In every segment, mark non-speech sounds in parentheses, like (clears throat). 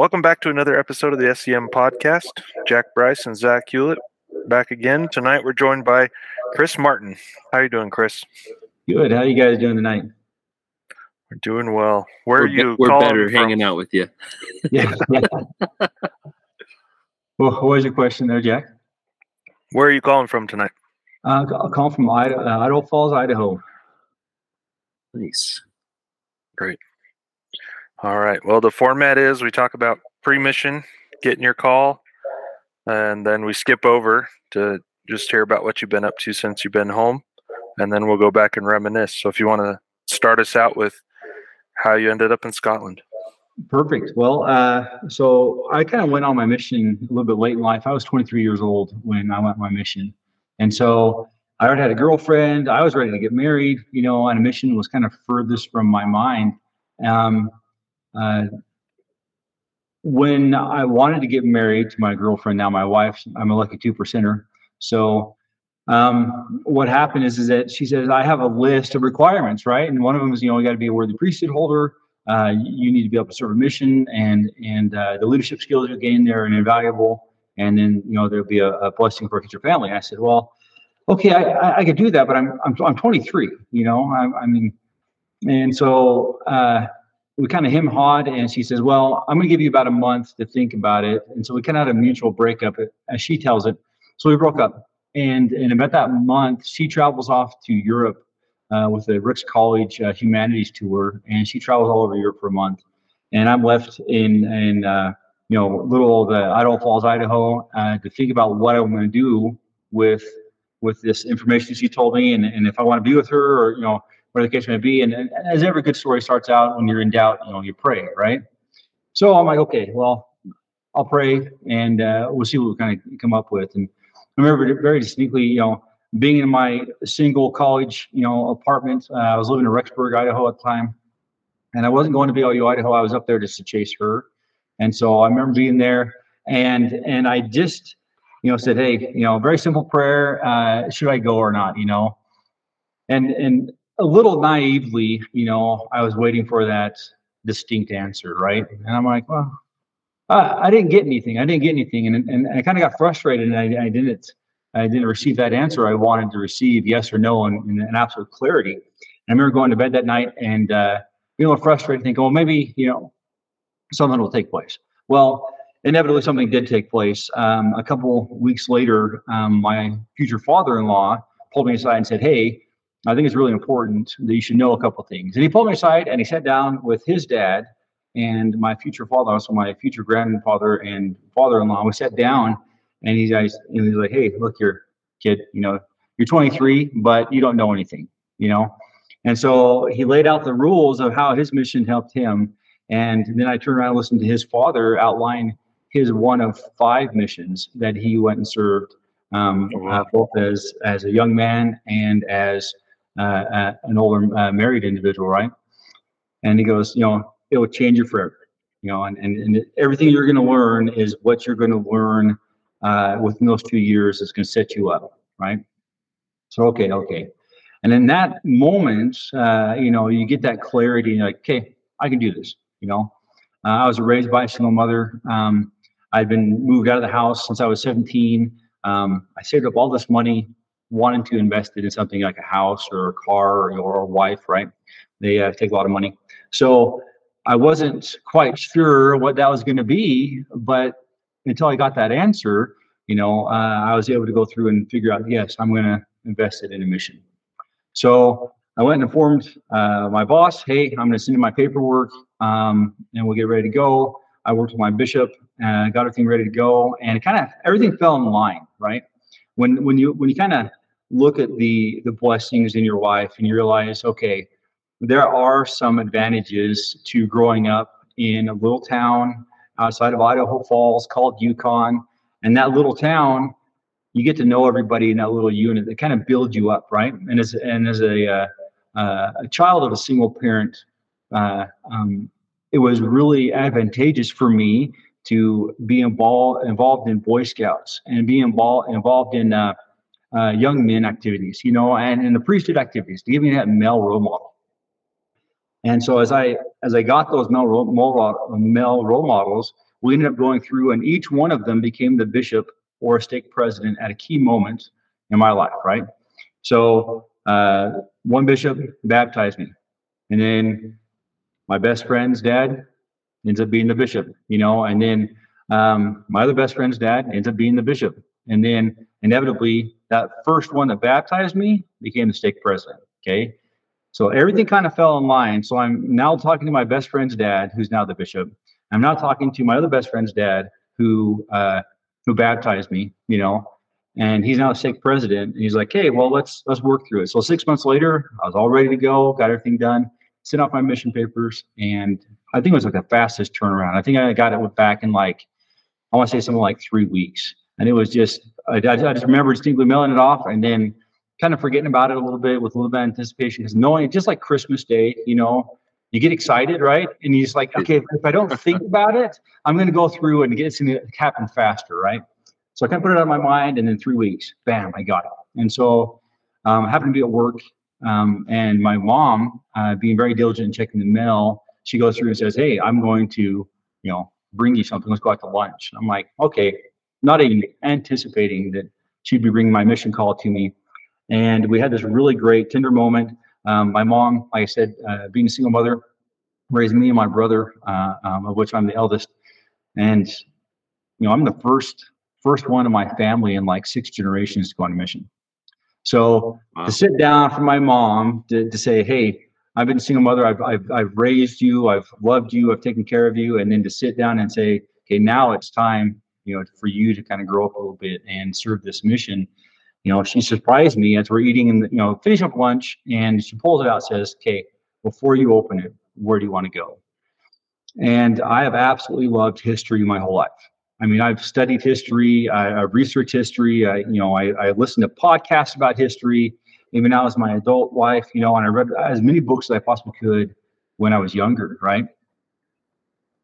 welcome back to another episode of the SEM podcast. Jack Bryce and Zach Hewlett back again. Tonight we're joined by Chris Martin. How are you doing, Chris? Good. How you guys doing tonight? We're doing well. Where we're, are you? We're better from? hanging out with you. Yeah. yeah. well, what was your question there, Jack? Where are you calling from tonight? Uh, I'll call from Idaho, uh, Idaho Falls, Idaho. Nice. All right. Well, the format is we talk about pre-mission, getting your call, and then we skip over to just hear about what you've been up to since you've been home, and then we'll go back and reminisce. So, if you want to start us out with how you ended up in Scotland. Perfect. Well, uh, so I kind of went on my mission a little bit late in life. I was 23 years old when I went on my mission. And so I already had a girlfriend. I was ready to get married, you know, and a mission was kind of furthest from my mind. Um, uh, when I wanted to get married to my girlfriend, now my wife, I'm a lucky two percenter. So um, what happened is, is that she says, I have a list of requirements, right? And one of them is, you know, you got to be a worthy priesthood holder. Uh, you need to be able to serve a mission and, and uh, the leadership skills you gain there are invaluable. And then, you know, there'll be a, a blessing for your family. And I said, well, okay, I, I, I could do that, but I'm, I'm, I'm 23, you know, I, I mean, and so, uh, we kind of him hawed and she says, well, I'm going to give you about a month to think about it. And so we kind of had a mutual breakup as she tells it. So we broke up and, and about that month, she travels off to Europe uh, with the Ricks College uh, Humanities Tour, and she travels all over Europe for a month. And I'm left in, in uh, you know, little old uh, Idaho Falls, Idaho, uh, to think about what I'm going to do with with this information she told me, and, and if I want to be with her, or you know, whatever the case may be. And, and as every good story starts out, when you're in doubt, you know, you pray, right? So I'm like, okay, well, I'll pray, and uh, we'll see what we kind of come up with. And I remember very distinctly, you know, being in my single college, you know, apartment. Uh, I was living in Rexburg, Idaho at the time, and I wasn't going to BYU, Idaho. I was up there just to chase her, and so I remember being there, and and I just, you know, said, hey, you know, very simple prayer. Uh, should I go or not? You know, and and a little naively, you know, I was waiting for that distinct answer, right? And I'm like, well, I, I didn't get anything. I didn't get anything, and and I kind of got frustrated, and I, I didn't. I didn't receive that answer I wanted to receive, yes or no, and, and, and absolute clarity. And I remember going to bed that night and uh, being a little frustrated, thinking, well, maybe, you know, something will take place. Well, inevitably something did take place. Um, a couple weeks later, um, my future father-in-law pulled me aside and said, hey, I think it's really important that you should know a couple things. And he pulled me aside and he sat down with his dad and my future father, also my future grandfather and father-in-law. We sat down and he's, guys, and he's like, hey, look, you're kid, you know, you're 23, but you don't know anything, you know? And so he laid out the rules of how his mission helped him. And then I turned around and listened to his father outline his one of five missions that he went and served, um, uh, both as, as a young man and as uh, uh, an older uh, married individual, right? And he goes, you know, it will change you forever, you know, and, and, and everything you're going to learn is what you're going to learn uh, within those two years is going to set you up, right? So, okay, okay. And in that moment, uh, you know, you get that clarity, like, okay, I can do this, you know. Uh, I was raised by a single mother. Um, I'd been moved out of the house since I was 17. Um, I saved up all this money, wanting to invest it in something like a house or a car or, or a wife, right? They uh, take a lot of money. So I wasn't quite sure what that was going to be, but until I got that answer, you know, uh, I was able to go through and figure out, yes, I'm going to invest it in a mission. So I went and informed uh, my boss, hey, I'm going to send in my paperwork um, and we'll get ready to go. I worked with my bishop, uh, got everything ready to go, and kind of everything fell in line, right? When when you when you kind of look at the the blessings in your life and you realize, okay, there are some advantages to growing up in a little town outside of Idaho Falls called Ucon. And that little town, you get to know everybody in that little unit that kind of builds you up, right? And as and as a uh, uh, a child of a single parent, uh, um, it was really advantageous for me to be involved involved in Boy Scouts and be involved involved in uh, young men activities, you know, and in the priesthood activities to give me that male role model. And so as I as I got those male role, male role models, we ended up going through, and each one of them became the bishop or a stake president at a key moment in my life, right? So uh, one bishop baptized me, and then my best friend's dad ends up being the bishop, you know, and then um, my other best friend's dad ends up being the bishop, and then inevitably that first one that baptized me became the stake president. Okay, so everything kind of fell in line. So I'm now talking to my best friend's dad, who's now the bishop. I'm now talking to my other best friend's dad, who uh, who baptized me, you know, and he's now a stake president. And he's like, hey, well, let's let's work through it. So six months later, I was all ready to go, got everything done, sent off my mission papers, and I think it was like the fastest turnaround. I think I got it back in like I want to say something like three weeks, and it was just I, I just remember distinctly mailing it off, and then kind of forgetting about it a little bit with a little bit of anticipation because knowing it just like Christmas Day, you know, you get excited, right? And you're just like, okay, if, I don't think about it, I'm going to go through and get going to happen faster, right? So I kind of put it on my mind, and then three weeks, bam, I got it. And so um, I happened to be at work, um, and my mom, uh, being very diligent in checking the mail, she goes through and says, "Hey, I'm going to, you know, bring you something. Let's go out to lunch." And I'm like, "Okay," not even anticipating that she'd be bringing my mission call to me. And we had this really great tender moment. Um, my mom, like I said, uh, being a single mother, raised me and my brother, uh, um, of which I'm the eldest. And you know, I'm the first first one in my family in like six generations to go on a mission. So wow. to sit down for my mom to, to say, "Hey, I've been a single mother. I've, I've I've raised you. I've loved you. I've taken care of you," and then to sit down and say, "Okay, now it's time, you know, for you to kind of grow up a little bit and serve this mission." You know, she surprised me as we're eating, and you know, finishing up lunch, and she pulls it out, says, "Okay, before you open it, where do you want to go?" And I have absolutely loved history my whole life. I mean, I've studied history, I, have researched history. I, you know, I, I listened to podcasts about history, even now as my adult life. You know, and I read as many books as I possibly could when I was younger, right?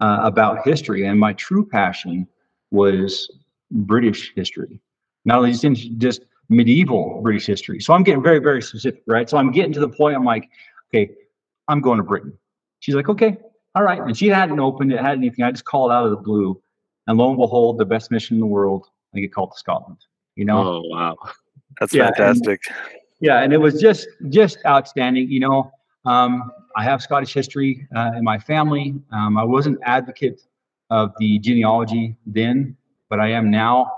Uh, about history, and my true passion was British history. Not only just, just medieval British history. So I'm getting very, very specific, right? So I'm getting to the point. I'm like, okay, I'm going to Britain. She's like, okay, all right. And she hadn't opened it, had anything. I just called out of the blue, and lo and behold, the best mission in the world. I get called to Scotland. You know? Oh wow, that's yeah, fantastic. And, yeah, and it was just just outstanding. You know, um, I have Scottish history uh, in my family. Um, I wasn't advocate of the genealogy then, but I am now.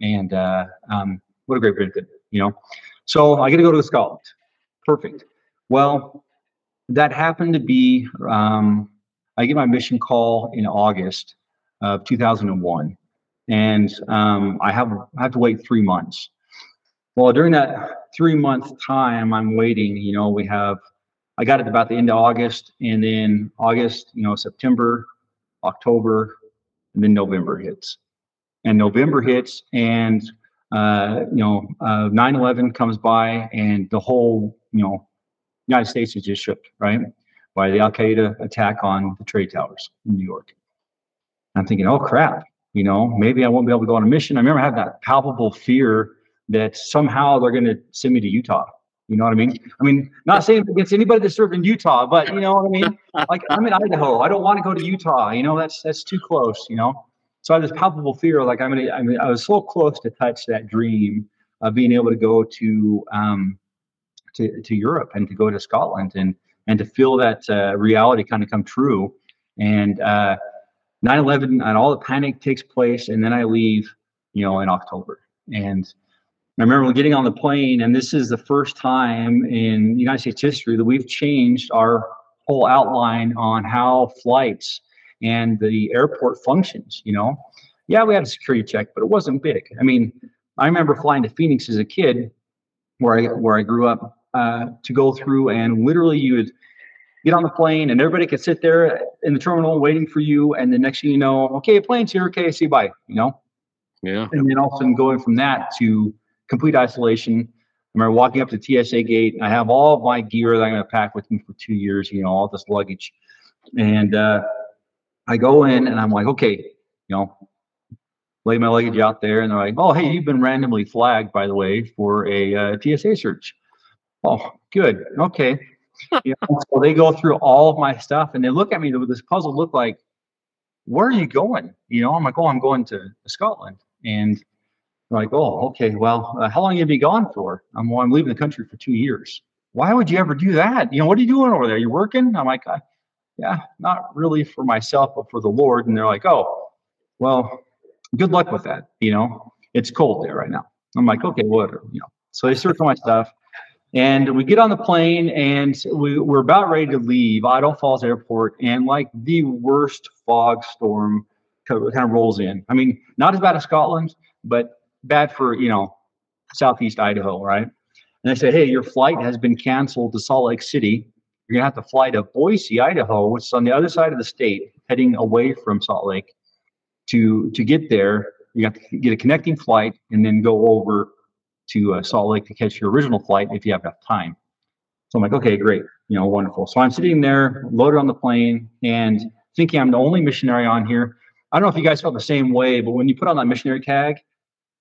And uh, um, what a great benefit, you know. So I get to go to the Scotland. Perfect. Well, that happened to be, um, I get my mission call in August of 2001. And um, I have I have to wait three months. Well, during that three month time, I'm waiting. You know, we have I got it about the end of August, and then August, you know, September, October, and then November hits. And November hits, and uh, you know, uh, 9/11 comes by, and the whole, you know, United States is just shook, right, by the Al Qaeda attack on the trade towers in New York. I'm thinking, oh crap, you know, maybe I won't be able to go on a mission. I remember having that palpable fear that somehow they're going to send me to Utah. You know what I mean? I mean, not saying against anybody that served in Utah, but you know what I mean. (laughs) Like I'm in Idaho, I don't want to go to Utah. You know, that's that's too close. You know, so I had this palpable fear, like I'm gonna. I mean, I was so close to touch that dream of being able to go to um, to to Europe and to go to Scotland and and to feel that uh, reality kind of come true. And uh, 9/11 and all the panic takes place, and then I leave, you know, in October. And I remember getting on the plane, and this is the first time in United States history that we've changed our whole outline on how flights and the airport functions. You know, yeah, we had a security check, but it wasn't big. I mean, I remember flying to Phoenix as a kid, where I where I grew up, uh, to go through, and literally you would get on the plane, and everybody could sit there in the terminal waiting for you, and the next thing you know, okay, plane's here, okay, see you, bye. You know. Yeah. And then all of a sudden going from that to complete isolation. I remember walking up to TSA gate. I have all of my gear that I'm going to pack with me for two years. You know, all this luggage, and uh, I go in and I'm like, okay, you know, lay my luggage out there, and they're like, oh, hey, you've been randomly flagged, by the way, for a uh, TSA search. Oh, good. Okay. (laughs) you know, so they go through all of my stuff and they look at me with this puzzled look like, where are you going? You know, I'm like, oh, I'm going to Scotland. And like, oh, okay, well, uh, how long have you gone for? I'm, well, I'm leaving the country for two years. Why would you ever do that? You know, what are you doing over there? You working? I'm like, yeah, not really for myself, but for the Lord. And they're like, oh, well, good luck with that. You know, it's cold there right now. I'm like, okay, whatever, you know. So they circle my stuff. And we get on the plane and we, we're about ready to leave Idaho Falls Airport, and like the worst fog storm kind of rolls in. I mean, not as bad as Scotland, but bad for, you know, southeast Idaho, right? And they said, hey, your flight has been canceled to Salt Lake City. You're going to have to fly to Boise, Idaho, which is on the other side of the state, heading away from Salt Lake. To, to get there, you have to get a connecting flight and then go over to uh, Salt Lake to catch your original flight if you have enough time. So I'm like, okay, great, you know, wonderful. So I'm sitting there, loaded on the plane, and thinking I'm the only missionary on here. I don't know if you guys felt the same way, but when you put on that missionary tag,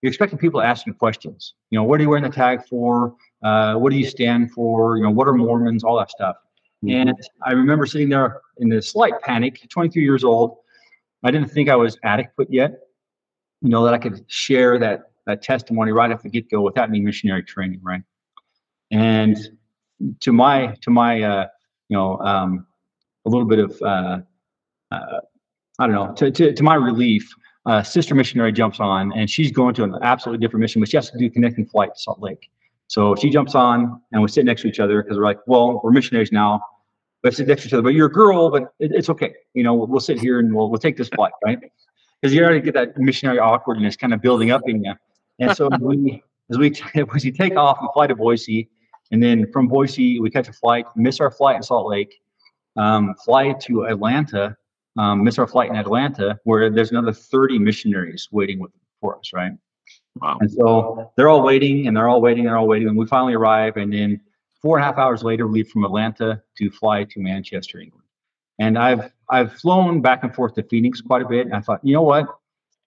you're expecting people to ask you questions. You know, what are you wearing the tag for? Uh, what do you stand for? You know, what are Mormons? All that stuff. Mm-hmm. And I remember sitting there in a slight panic, 23 years old. I didn't think I was adequate yet, you know, that I could share that that testimony right off the get go without any missionary training, right? And to my to my uh, you know um, a little bit of uh, uh, I don't know to, to, to my relief, uh, sister missionary jumps on and she's going to an absolutely different mission, but she has to do connecting flight to Salt Lake. So she jumps on and we sit next to each other because we're like, well, we're missionaries now. We sit next to each other, but you're a girl, but it, it's okay. You know, we'll, we'll sit here and we'll we'll take this flight, right? Because you already get that missionary awkwardness kind of building up in you. And so we, as we (laughs) as we take off and fly to Boise, and then from Boise we catch a flight, miss our flight in Salt Lake, um, fly to Atlanta, um, miss our flight in Atlanta, where there's another 30 missionaries waiting with, for us, right? Wow. And so they're all waiting, and they're all waiting, and they're all waiting, and we finally arrive, and then four and a half hours later, we leave from Atlanta to fly to Manchester, England. And I've I've flown back and forth to Phoenix quite a bit, and I thought, you know what?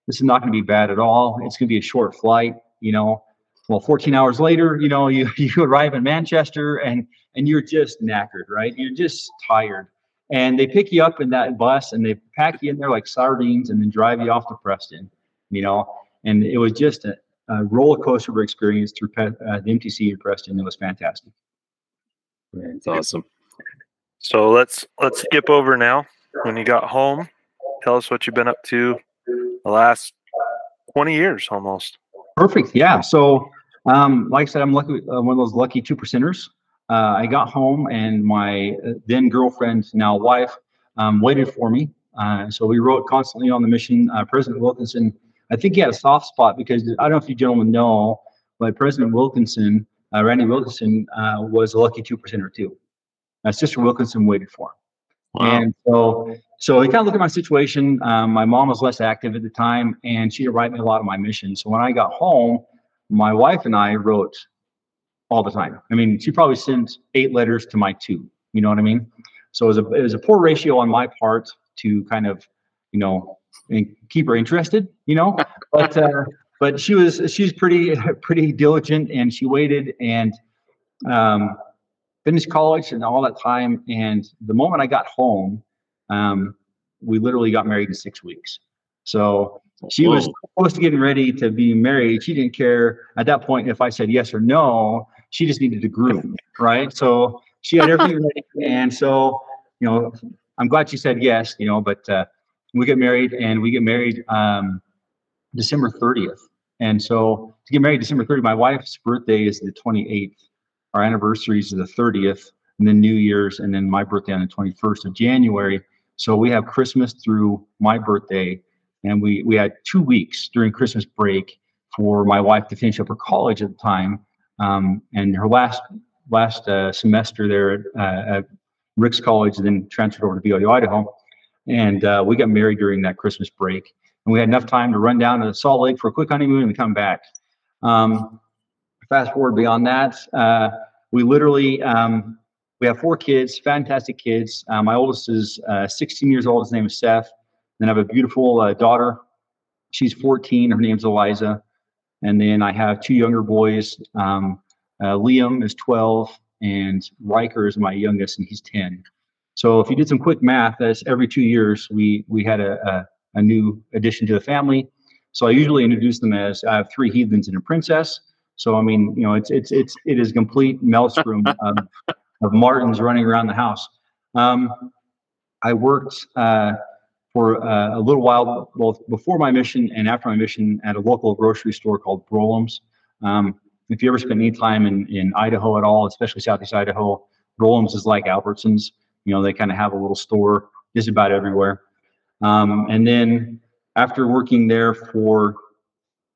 this is not going to be bad at all. It's going to be a short flight, you know. Well, 14 hours later, you know, you, (laughs) you arrive in Manchester and and you're just knackered, right? You're just tired. And they pick you up in that bus and they pack you in there like sardines and then drive you off to Preston, you know. And it was just a, a roller coaster experience through uh, the MTC in Preston. It was fantastic. That's awesome. So let's let's skip over now. When you got home, tell us what you've been up to the last 20 years almost. Perfect. Yeah. So, um, like I said, I'm lucky, uh, one of those lucky two percenters. Uh, I got home and my uh, then girlfriend, now wife, um, waited for me. Uh, so we wrote constantly on the mission. Uh, President Wilkinson, I think he had a soft spot because I don't know if you gentlemen know, but President Wilkinson, uh, Randy Wilkinson, was a lucky two percenter too. My sister Wilkinson waited for him. Wow. And so, so he kind of looked at my situation. Um, my mom was less active at the time, and she would write me a lot of my missions. So when I got home, my wife and I wrote all the time. I mean, she probably sent eight letters to my two. You know what I mean? So it was a it was a poor ratio on my part to kind of, you know, keep her interested. You know, (laughs) but uh, but she was she's pretty (laughs) pretty diligent, and she waited and. Um, finished college and all that time. And the moment I got home, um, we literally got married in six weeks. So she Whoa. was close to getting ready to be married. She didn't care at that point if I said yes or no. She just needed to groom, right? So she had everything ready. (laughs) And so, you know, I'm glad she said yes, you know, but uh, we get married and we get married um, December 30th. And so to get married December 30th, my wife's birthday is the 28th our anniversaries are the 30th, and then New Year's, and then my birthday on the 21st of January. So we have Christmas through my birthday, and we we had two weeks during Christmas break for my wife to finish up her college at the time, um, and her last last uh, semester there at, uh, at Ricks College, then transferred over to BYU Idaho, and uh, we got married during that Christmas break, and we had enough time to run down to Salt Lake for a quick honeymoon and come back. Um, fast forward beyond that, uh, we literally um, we have four kids, fantastic kids. Uh, my oldest is uh, 16 years old. His name is Seth. Then I have a beautiful daughter. She's 14. Her name's Eliza. And then I have two younger boys. Um, uh, Liam is 12, and Riker is my youngest, and he's 10. So if you did some quick math, that's every two years we we had a, a, a new addition to the family. So I usually introduce them as I have three heathens and a princess. So I mean, you know, it's it's it's it is complete maelstrom (laughs) of, of Martins running around the house. Um, I worked uh, for uh, a little while, both before my mission and after my mission, at a local grocery store called Broulim's. Um, if you ever spend any time in, in Idaho at all, especially Southeast Idaho, Broulim's is like Albertsons. You know, they kind of have a little store just about everywhere. Um, and then after working there for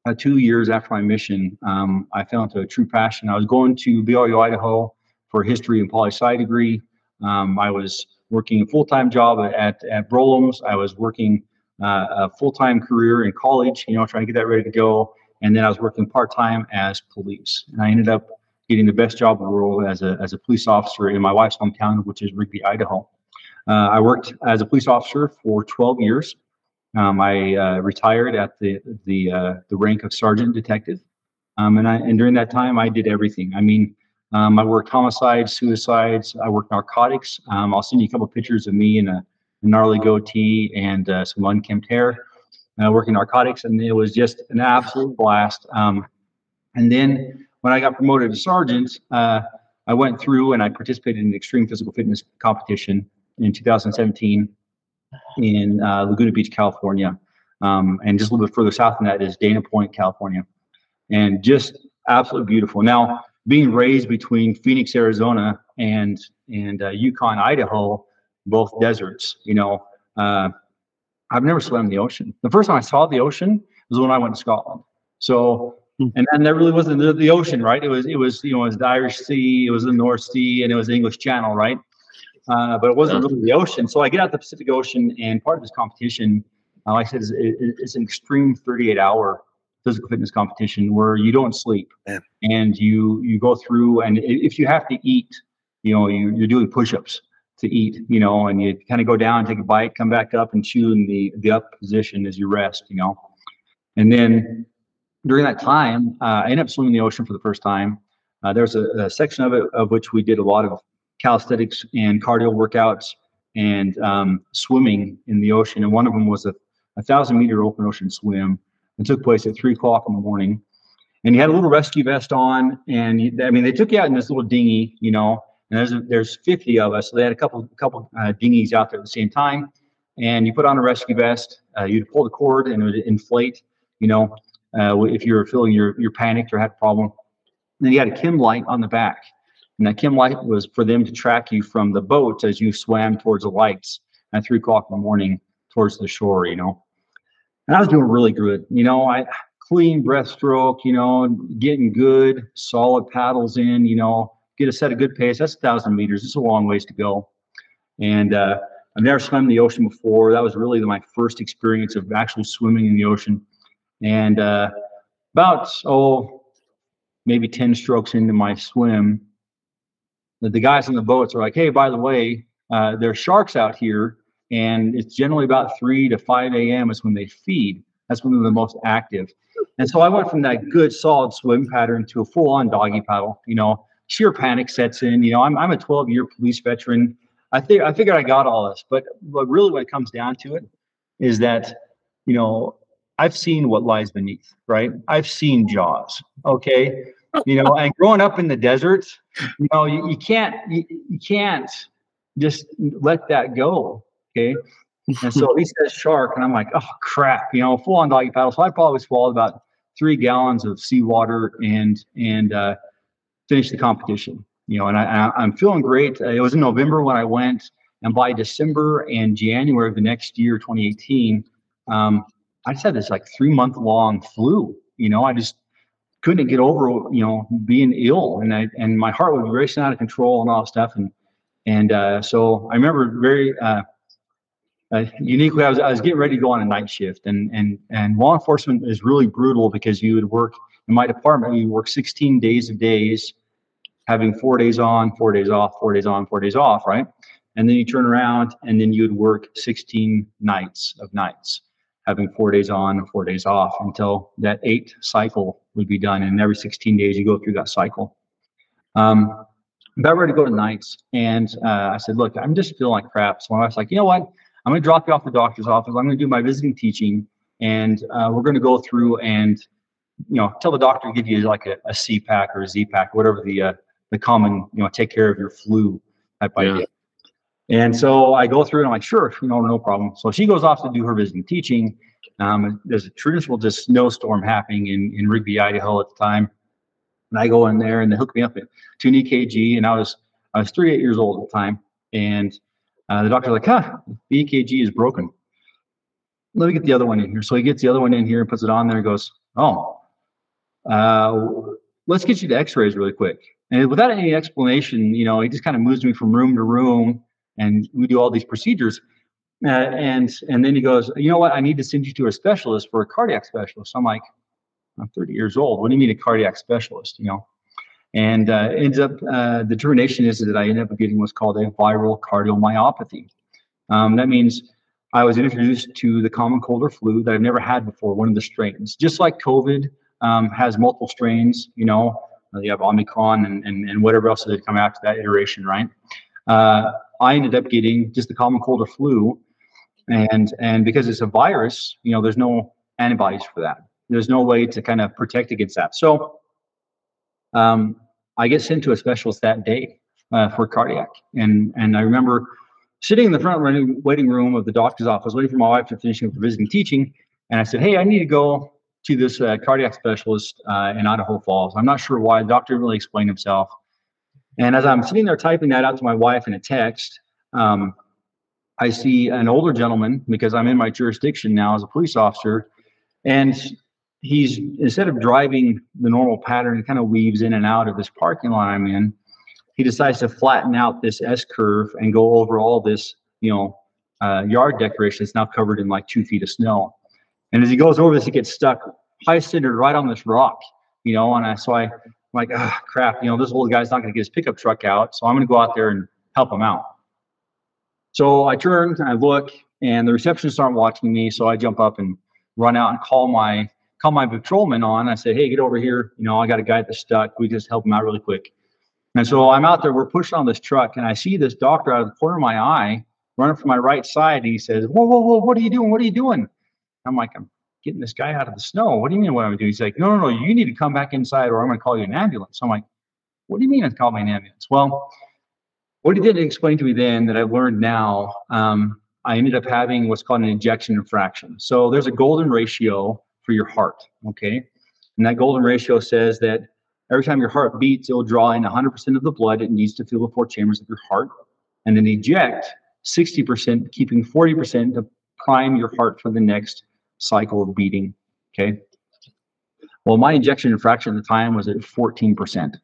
uh, two years after my mission, um, I fell into a true passion. I was going to BYU, Idaho for a history and poli sci degree. Um, I was working a full-time job at, at Broulim's. I was working uh, a full-time career in college, you know, trying to get that ready to go. And then I was working part-time as police. And I ended up getting the best job in the world as a, as a police officer in my wife's hometown, which is Rigby, Idaho. Uh, I worked as a police officer for 12 years. Um, I uh, retired at the the uh, the rank of sergeant detective, um, and I and during that time I did everything. I mean, um, I worked homicides, suicides. I worked narcotics. Um, I'll send you a couple pictures of me in a, gnarly goatee and uh, some unkempt hair, uh, working narcotics, and it was just an absolute blast. Um, and then when I got promoted to sergeant, uh, I went through and I participated in an extreme physical fitness competition in 2017 in uh, Laguna Beach, California. Um, and just a little bit further south than that is Dana Point, California. And just absolutely beautiful. Now, being raised between Phoenix, Arizona, and and uh, Ucon, Idaho, both deserts. You know, uh, I've never swam in the ocean. The first time I saw the ocean was when I went to Scotland. So, hmm. and and that really wasn't the, the ocean, right? It was it was you know it was the Irish Sea, it was the North Sea, and it was the English Channel, right? Uh, but it wasn't really the ocean. So I get out the Pacific Ocean, and part of this competition, uh, like I said, is, is an extreme 38 hour physical fitness competition where you don't sleep and you you go through and if you have to eat you know you, you're doing push-ups to eat you know and you kind of go down take a bite come back up and chew in the the up position as you rest you know. And then during that time uh, i ended up swimming the ocean for the first time. Uh, there's a, a, section of it of which we did a lot of calisthenics and cardio workouts and um, swimming in the ocean. And one of them was a, a thousand meter open ocean swim it took place at three o'clock in the morning. And he had a little rescue vest on, and he, I mean, they took you out in this little dinghy, you know. And there's there's 50 of us, so they had a couple couple uh, dinghies out there at the same time. And you put on a rescue vest, uh, you'd pull the cord, and it would inflate, you know, uh, if you were feeling you're you're panicked or had a problem. And then you had a chem light on the back, and that chem light was for them to track you from the boat as you swam towards the lights at three o'clock in the morning towards the shore, you know and I was doing really good. You know, I clean breaststroke, you know, getting good, solid paddles in, you know, get a set of good pace. That's a thousand meters. It's a long ways to go. And uh, I've never swum in the ocean before. That was really my first experience of actually swimming in the ocean. And uh, about, oh, maybe 10 strokes into my swim, the, the guys on the boats are like, hey, by the way, uh, there's sharks out here and it's generally about 3 to 5 a.m. is when they feed. That's when they're the most active. And so I went from that good solid swim pattern to a full-on doggy paddle. You know, sheer panic sets in. You know, I'm I'm a 12-year police veteran. I think I figured I got all this, but but really, what it comes down to it is that you know I've seen what lies beneath. Right? I've seen Jaws. Okay. You know, and growing up in the desert, you know, you, you can't you, you can't just let that go Okay. And so (laughs) he says shark, and I'm like, oh crap, you know, full on doggy paddle. So I probably swallowed about three gallons of seawater and and uh, finished the competition. You know, and I, I'm feeling great. It was in November when I went, and by December and January of the next year, 2018, um, I just had this like three month long flu. You know, I just couldn't get over, you know, being ill, and I and my heart was racing out of control and all that stuff. And and uh, so I remember very uh, uh, uniquely, I was, I was getting ready to go on a night shift, and and and law enforcement is really brutal because you would work in my department. You work 16 days of days, having four days on, four days off, four days on, four days off, right? And then you turn around, and then you would work 16 nights of nights, having four days on and four days off until that eight cycle would be done. And every 16 days, you go through that cycle. Um, about ready to go to nights. And uh, I said, look, I'm just feeling like crap. So my wife's like, you know what? I'm going to drop you off the doctor's office. I'm going to do my visiting teaching, and uh, we're going to go through and, you know, tell the doctor to give you like a, a C pack or a Z pack, whatever the uh, the common, you know, take care of your flu type Yeah. idea. And so I go through and I'm like, sure, you know, no problem. So she goes off to do her visiting teaching. Um, there's a traditional just snowstorm happening in, in Rigby, Idaho at the time. And I go in there and they hook me up to an EKG. And I was I was 38 years old at the time. And uh, the doctor's like, huh, the EKG is broken. Let me get the other one in here. So he gets the other one in here and puts it on there and goes, oh, uh, let's get you to x-rays really quick. And without any explanation, you know, he just kind of moves me from room to room and we do all these procedures. Uh, and and then he goes, you know what? I need to send you to a specialist for a cardiac specialist. So I'm like, I'm 30 years old. What do you mean a cardiac specialist? You know, and uh, ends up uh, the determination is that I ended up getting what's called a viral cardiomyopathy. Um, that means I was introduced to the common cold or flu that I've never had before, one of the strains. Just like COVID um, has multiple strains, you know, uh, you have Omicron and, and, and whatever else that come after that iteration, right? Uh, I ended up getting just the common cold or flu, and and because it's a virus, you know, there's no antibodies for that. There's no way to kind of protect against that. So um, I get sent to a specialist that day uh, for cardiac, and and I remember sitting in the front waiting room of the doctor's office, waiting for my wife to finish up visiting teaching, and I said, "Hey, I need to go to this uh, cardiac specialist uh, in Idaho Falls. I'm not sure why. The doctor really explained himself." And as I'm sitting there typing that out to my wife in a text, um, I see an older gentleman because I'm in my jurisdiction now as a police officer, and he's instead of driving the normal pattern, kind of weaves in and out of this parking lot I'm in. He decides to flatten out this S curve and go over all this, you know, uh, yard decoration that's now covered in like two feet of snow. And as he goes over this, he gets stuck high centered right on this rock, you know. And I so I, I'm like, ah, crap, you know, this old guy's not going to get his pickup truck out, so I'm going to go out there and help him out. So I turn and I look, and the receptionists aren't watching me, so I jump up and run out and call my call my patrolman on. I said, "Hey, get over here. You know, I got a guy that's stuck. We just help him out really quick." And so I'm out there. We're pushing on this truck, and I see this doctor out of the corner of my eye running from my right side, and he says, "Whoa, whoa, whoa! What are you doing? What are you doing?" I'm like, "I'm getting this guy out of the snow. What do you mean? What am I doing?" He's like, "No, no, no! You need to come back inside, or I'm going to call you an ambulance." I'm like, "What do you mean? I call me an ambulance?" Well, what he didn't explain to me then that I've learned now, um, I ended up having what's called an ejection fraction. So there's a golden ratio for your heart, okay? And that golden ratio says that every time your heart beats, it'll draw in 100% of the blood it needs to fill the four chambers of your heart, and then eject 60%, keeping 40% to prime your heart for the next cycle of beating, okay? Well, my injection fraction at the time was at 14%,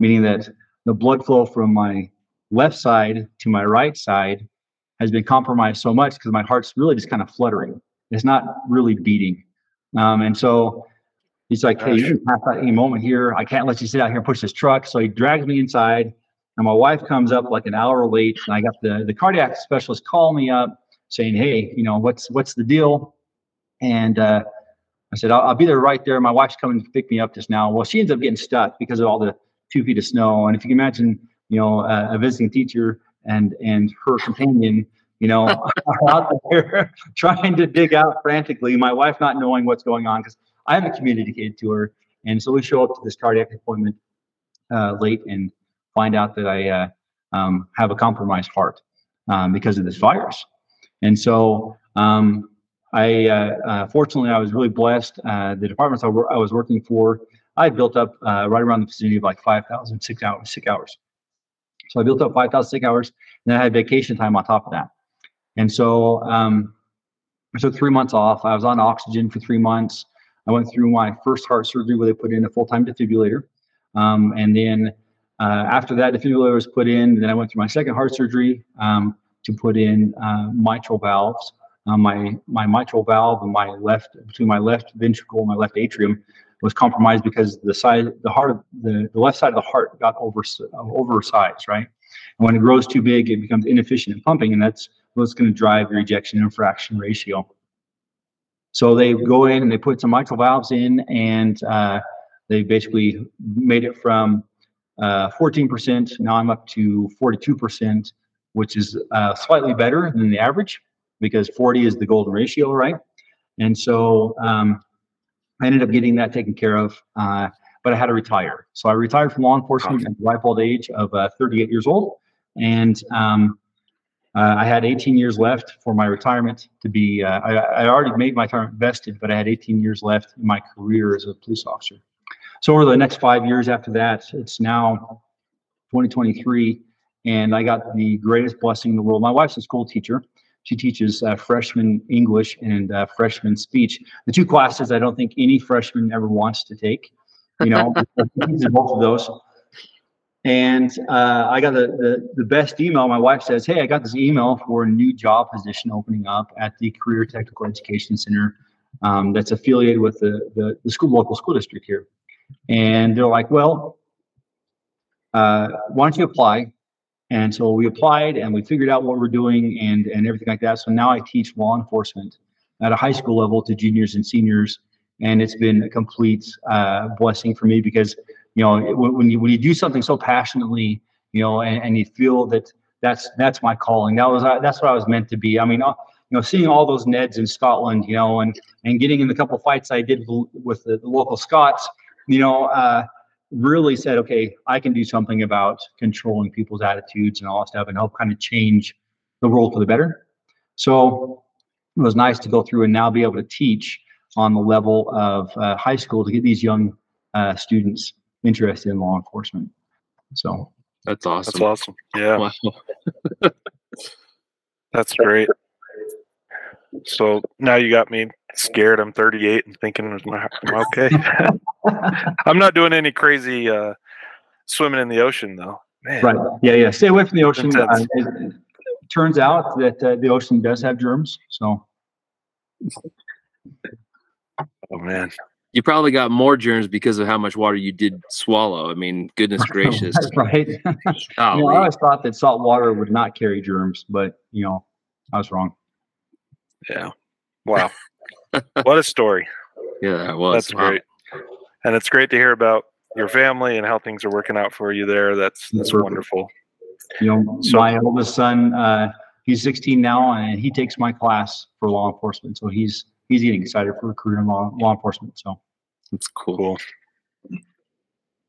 meaning that the blood flow from my left side to my right side has been compromised so much because my heart's really just kind of fluttering. It's not really beating. Um, and so he's like, hey, you can pass out any moment here. I can't let you sit out here and push this truck. So he drags me inside. And my wife comes up like an hour late. And I got the, the cardiac specialist call me up saying, hey, you know, what's what's the deal? And uh, I said, I'll, I'll be there right there. My wife's coming to pick me up just now. Well, she ends up getting stuck because of all the two feet of snow. And if you can imagine, you know, uh, a visiting teacher and and her companion, you know, (laughs) out there (laughs) trying to dig out frantically. My wife not knowing what's going on because I haven't communicated to her, and so we show up to this cardiac appointment uh, late and find out that I uh, um, have a compromised heart um, because of this virus. And so um, I, uh, uh, fortunately, I was really blessed. Uh, the departments I, was working for, I built up uh, right around the vicinity of like 5,000 sick hours, hours. So I built up 5,000 sick hours, and I had vacation time on top of that. And so um, three months off. I was on oxygen for three months. I went through my first heart surgery where they put in a full-time defibrillator. Um, and then uh, after that defibrillator was put in, then I went through my second heart surgery um, to put in uh, mitral valves. Uh, my my mitral valve and my left between my left ventricle and my left atrium was compromised because the side the heart the, the left side of the heart got over oversized right and when it grows too big it becomes inefficient in pumping and that's what's going to drive your ejection fraction ratio so they go in and they put some mitral valves in and uh, they basically made it from uh, 14%. Now I'm up to 42%, which is uh, slightly better than the average because 40 is the golden ratio, right? And so um, I ended up getting that taken care of, uh, but I had to retire. So I retired from law enforcement at the ripe old age of uh, 38 years old. And um, uh, I had 18 years left for my retirement to be, uh, I, I already made my retirement vested, but I had 18 years left in my career as a police officer. So over the next five years after that, it's now 2023, and I got the greatest blessing in the world. My wife's a school teacher. She teaches uh, freshman English and uh, freshman speech. The two classes I don't think any freshman ever wants to take. You know, (laughs) both of those. And uh, I got the, the, the best email. My wife says, "Hey, I got this email for a new job position opening up at the Career Technical Education Center um, that's affiliated with the, the the school local school district here." And they're like, "Well, uh, why don't you apply?" And so we applied and we figured out what we're doing and and everything like that. So now I teach law enforcement at a high school level to juniors and seniors, and it's been a complete uh, blessing for me because you know when you when you do something so passionately you know and, and you feel that that's that's my calling. That was uh, that's what i was meant to be. I mean uh, you know seeing all those neds in scotland you know and and getting in the couple fights i did with the, the local scots you know uh, really said okay i can do something about controlling people's attitudes and all that stuff and help kind of change the world for the better. So it was nice to go through and now be able to teach on the level of uh, high school to get these young uh, students interested in law enforcement. So That's awesome. That's awesome. Yeah, Wow. that's great. So now you got me scared. I'm 38 and thinking, "Am I- am I okay? (laughs) I'm not doing any crazy uh, swimming in the ocean though. Man, right, yeah, yeah. Stay away from the ocean. Intense. Uh, it, it turns out that uh, the ocean does have germs. So oh man. You probably got more germs because of how much water you did swallow. I mean, goodness (laughs) gracious. that's (laughs) right. you know, I always thought that salt water would not carry germs, but you know, I was wrong. Yeah. Wow. (laughs) what a story. Yeah, that was. That's Wow. great. And it's great to hear about your family and how things are working out for you there. That's that's Perfect. wonderful. You know, So- my oldest son, uh, he's 16 now, and he takes my class for law enforcement. So he's he's getting excited for a career in law, law enforcement. So That's cool. Cool.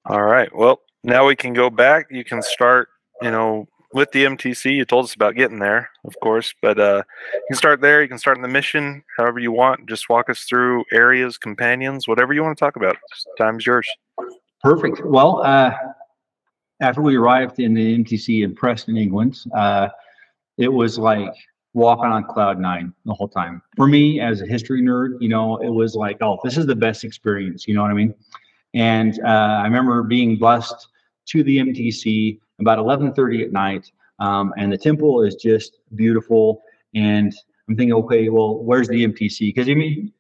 All right. Well, now we can go back. You can start, you know, with the MTC. You told us about getting there, of course, but uh, you can start there. You can start in the mission, however you want. Just walk us through areas, companions, whatever you want to talk about. Time's yours. Perfect. Well, uh, after we arrived in the MTC in Preston, England, uh, it was like walking on cloud nine the whole time. For me, as a history nerd, you know, it was like, oh, this is the best experience. You know what I mean? And uh, I remember being bused to the MTC about 11:30 at night, um, and the temple is just beautiful. And I'm thinking, okay, well, where's the MTC? Because I mean,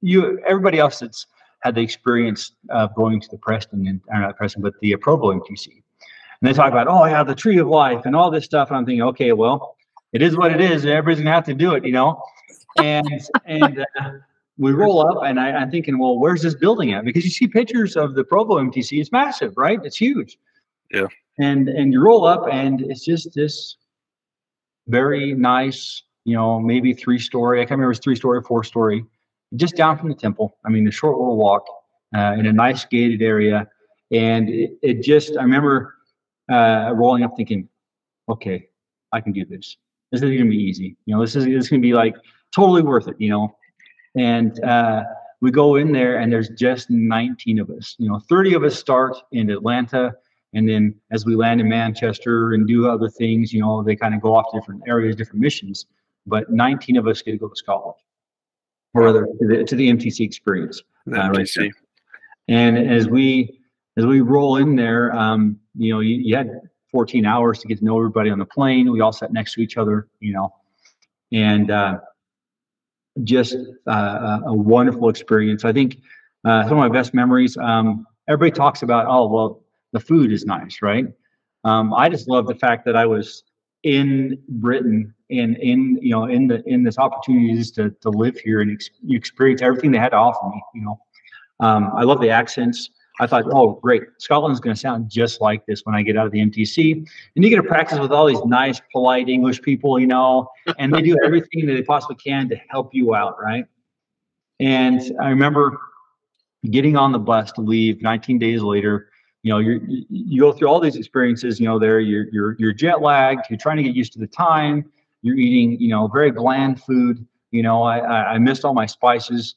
you, everybody else that's had the experience of going to the Preston and uh, not Preston, but the Provo MTC. And they talk about, oh yeah, the tree of life and all this stuff. And I'm thinking, okay, well, it is what it is. Everybody's gonna have to do it, you know. And and uh, we roll up, and I, I'm thinking, well, where's this building at? Because you see pictures of the Provo MTC. It's massive, right? It's huge. Yeah. And and you roll up, and it's just this very nice, you know, maybe three story. I can't remember if it's three story or four story, just down from the temple. I mean, a short little walk uh, in a nice gated area. And it, it just, I remember uh, rolling up thinking, okay, I can do this. This is going to be easy. You know, this is, this is going to be like totally worth it, you know? And uh, we go in there and there's just 19 of us, you know, 30 of us start in Atlanta. And then as we land in Manchester and do other things, you know, they kind of go off to different areas, different missions. But 19 of us get to go to Scotland or rather to the, to the MTC experience. The Uh, right MTC. And as we as we roll in there, um, you know, you, you had 14 hours to get to know everybody on the plane. We all sat next to each other, you know, and uh, just uh, a- a wonderful experience. I think uh, some of my best memories. Um, everybody talks about, oh well, the food is nice, right? Um, I just love the fact that I was in Britain and in you know in the in this opportunities to to live here and ex- experience everything they had to offer me. You know, um, I love the accents. I thought, oh, great, Scotland's going to sound just like this when I get out of the MTC. And you get to practice with all these nice, polite English people, you know, and they do everything that they possibly can to help you out, right? And I remember getting on the bus to leave 19 days later. You know, you you go through all these experiences. You know, there you're you're you're jet lagged. You're trying to get used to the time. You're eating, you know, very bland food. You know, I I, I missed all my spices.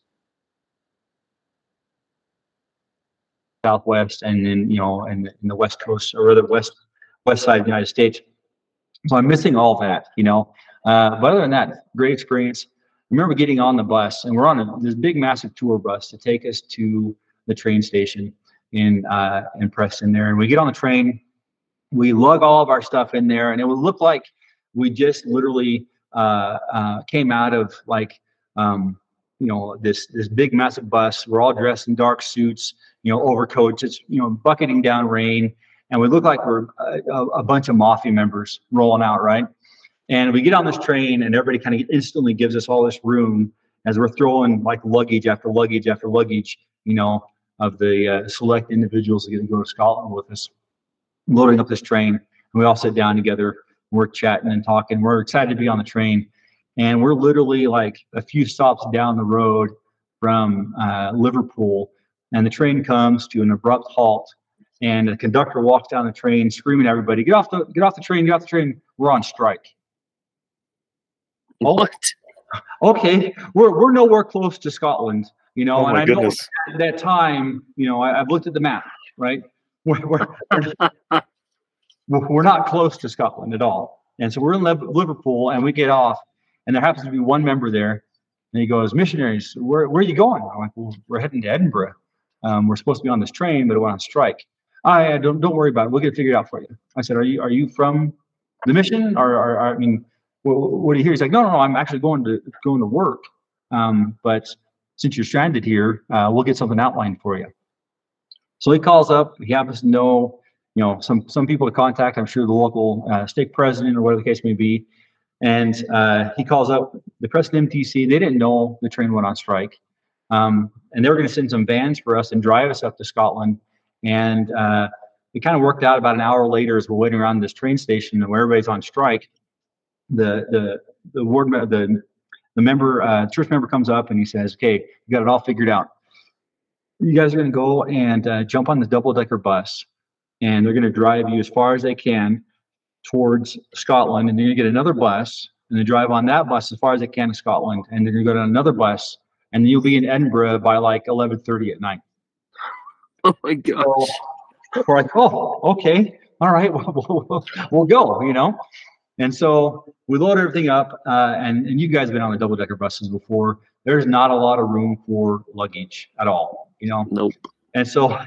Southwest and then you know and in the West Coast or the west west side of the United States. So I'm missing all that, you know. Uh, but other than that, great experience. I remember getting on the bus and we're on a, this big massive tour bus to take us to the train station in uh, in Preston there. And we get on the train, we lug all of our stuff in there, and it would look like we just literally uh, uh, came out of like um, you know this this big massive bus. We're all dressed in dark suits you know, overcoats. It's, you know, bucketing down rain. And we look like we're a, a bunch of mafia members rolling out, right? And we get on this train, and everybody kind of instantly gives us all this room as we're throwing like luggage after luggage after luggage, you know, of the uh, select individuals that get to go to Scotland with us, loading up this train. And we all sit down together. We're chatting and talking. We're excited to be on the train. And we're literally like a few stops down the road from uh, Liverpool and the train comes to an abrupt halt and the conductor walks down the train screaming at everybody get off the get off the train get off the train. We're on strike. What? Okay we're, we're nowhere close to scotland you know Oh and i goodness. know at that time you know I, i've looked at the map right? (laughs) We're, we're, we're, we're not close to scotland at all. And so we're in liverpool and we get off and there happens to be one member there and he goes missionaries where, where are you going? I'm like well, we're heading to edinburgh um, we're supposed to be on this train, but it went on strike. I don't don't worry about it. We'll get it figured out for you. I said, are you are you from the mission, or, or, or I mean, what, what do you hear? He's like, no, no, no. I'm actually going to going to work. Um, but since you're stranded here, uh, we'll get something outlined for you. So he calls up. He happens to know, you know, some some people to contact. I'm sure the local uh, stake president or whatever the case may be. And uh, he calls up the Preston MTC. They didn't know the train went on strike. Um, and they were going to send some vans for us and drive us up to Scotland. And uh, it kind of worked out about an hour later as we're waiting around this train station and where everybody's on strike. The the the ward the the member uh, church member comes up and he says, "Okay, you got it all figured out. You guys are going to go and uh, jump on the double decker bus, and they're going to drive you as far as they can towards Scotland, and then you get another bus." And they drive on that bus as far as they can to Scotland, and then you're going to go to another bus and you'll be in Edinburgh by like 11:30 at night. Oh my gosh. So we're like, oh, okay, all right, (laughs) we'll, we'll, we'll go, you know. And so we load everything up, uh, and and you guys have been on the double decker buses before. There's not a lot of room for luggage at all, you know. Nope. And so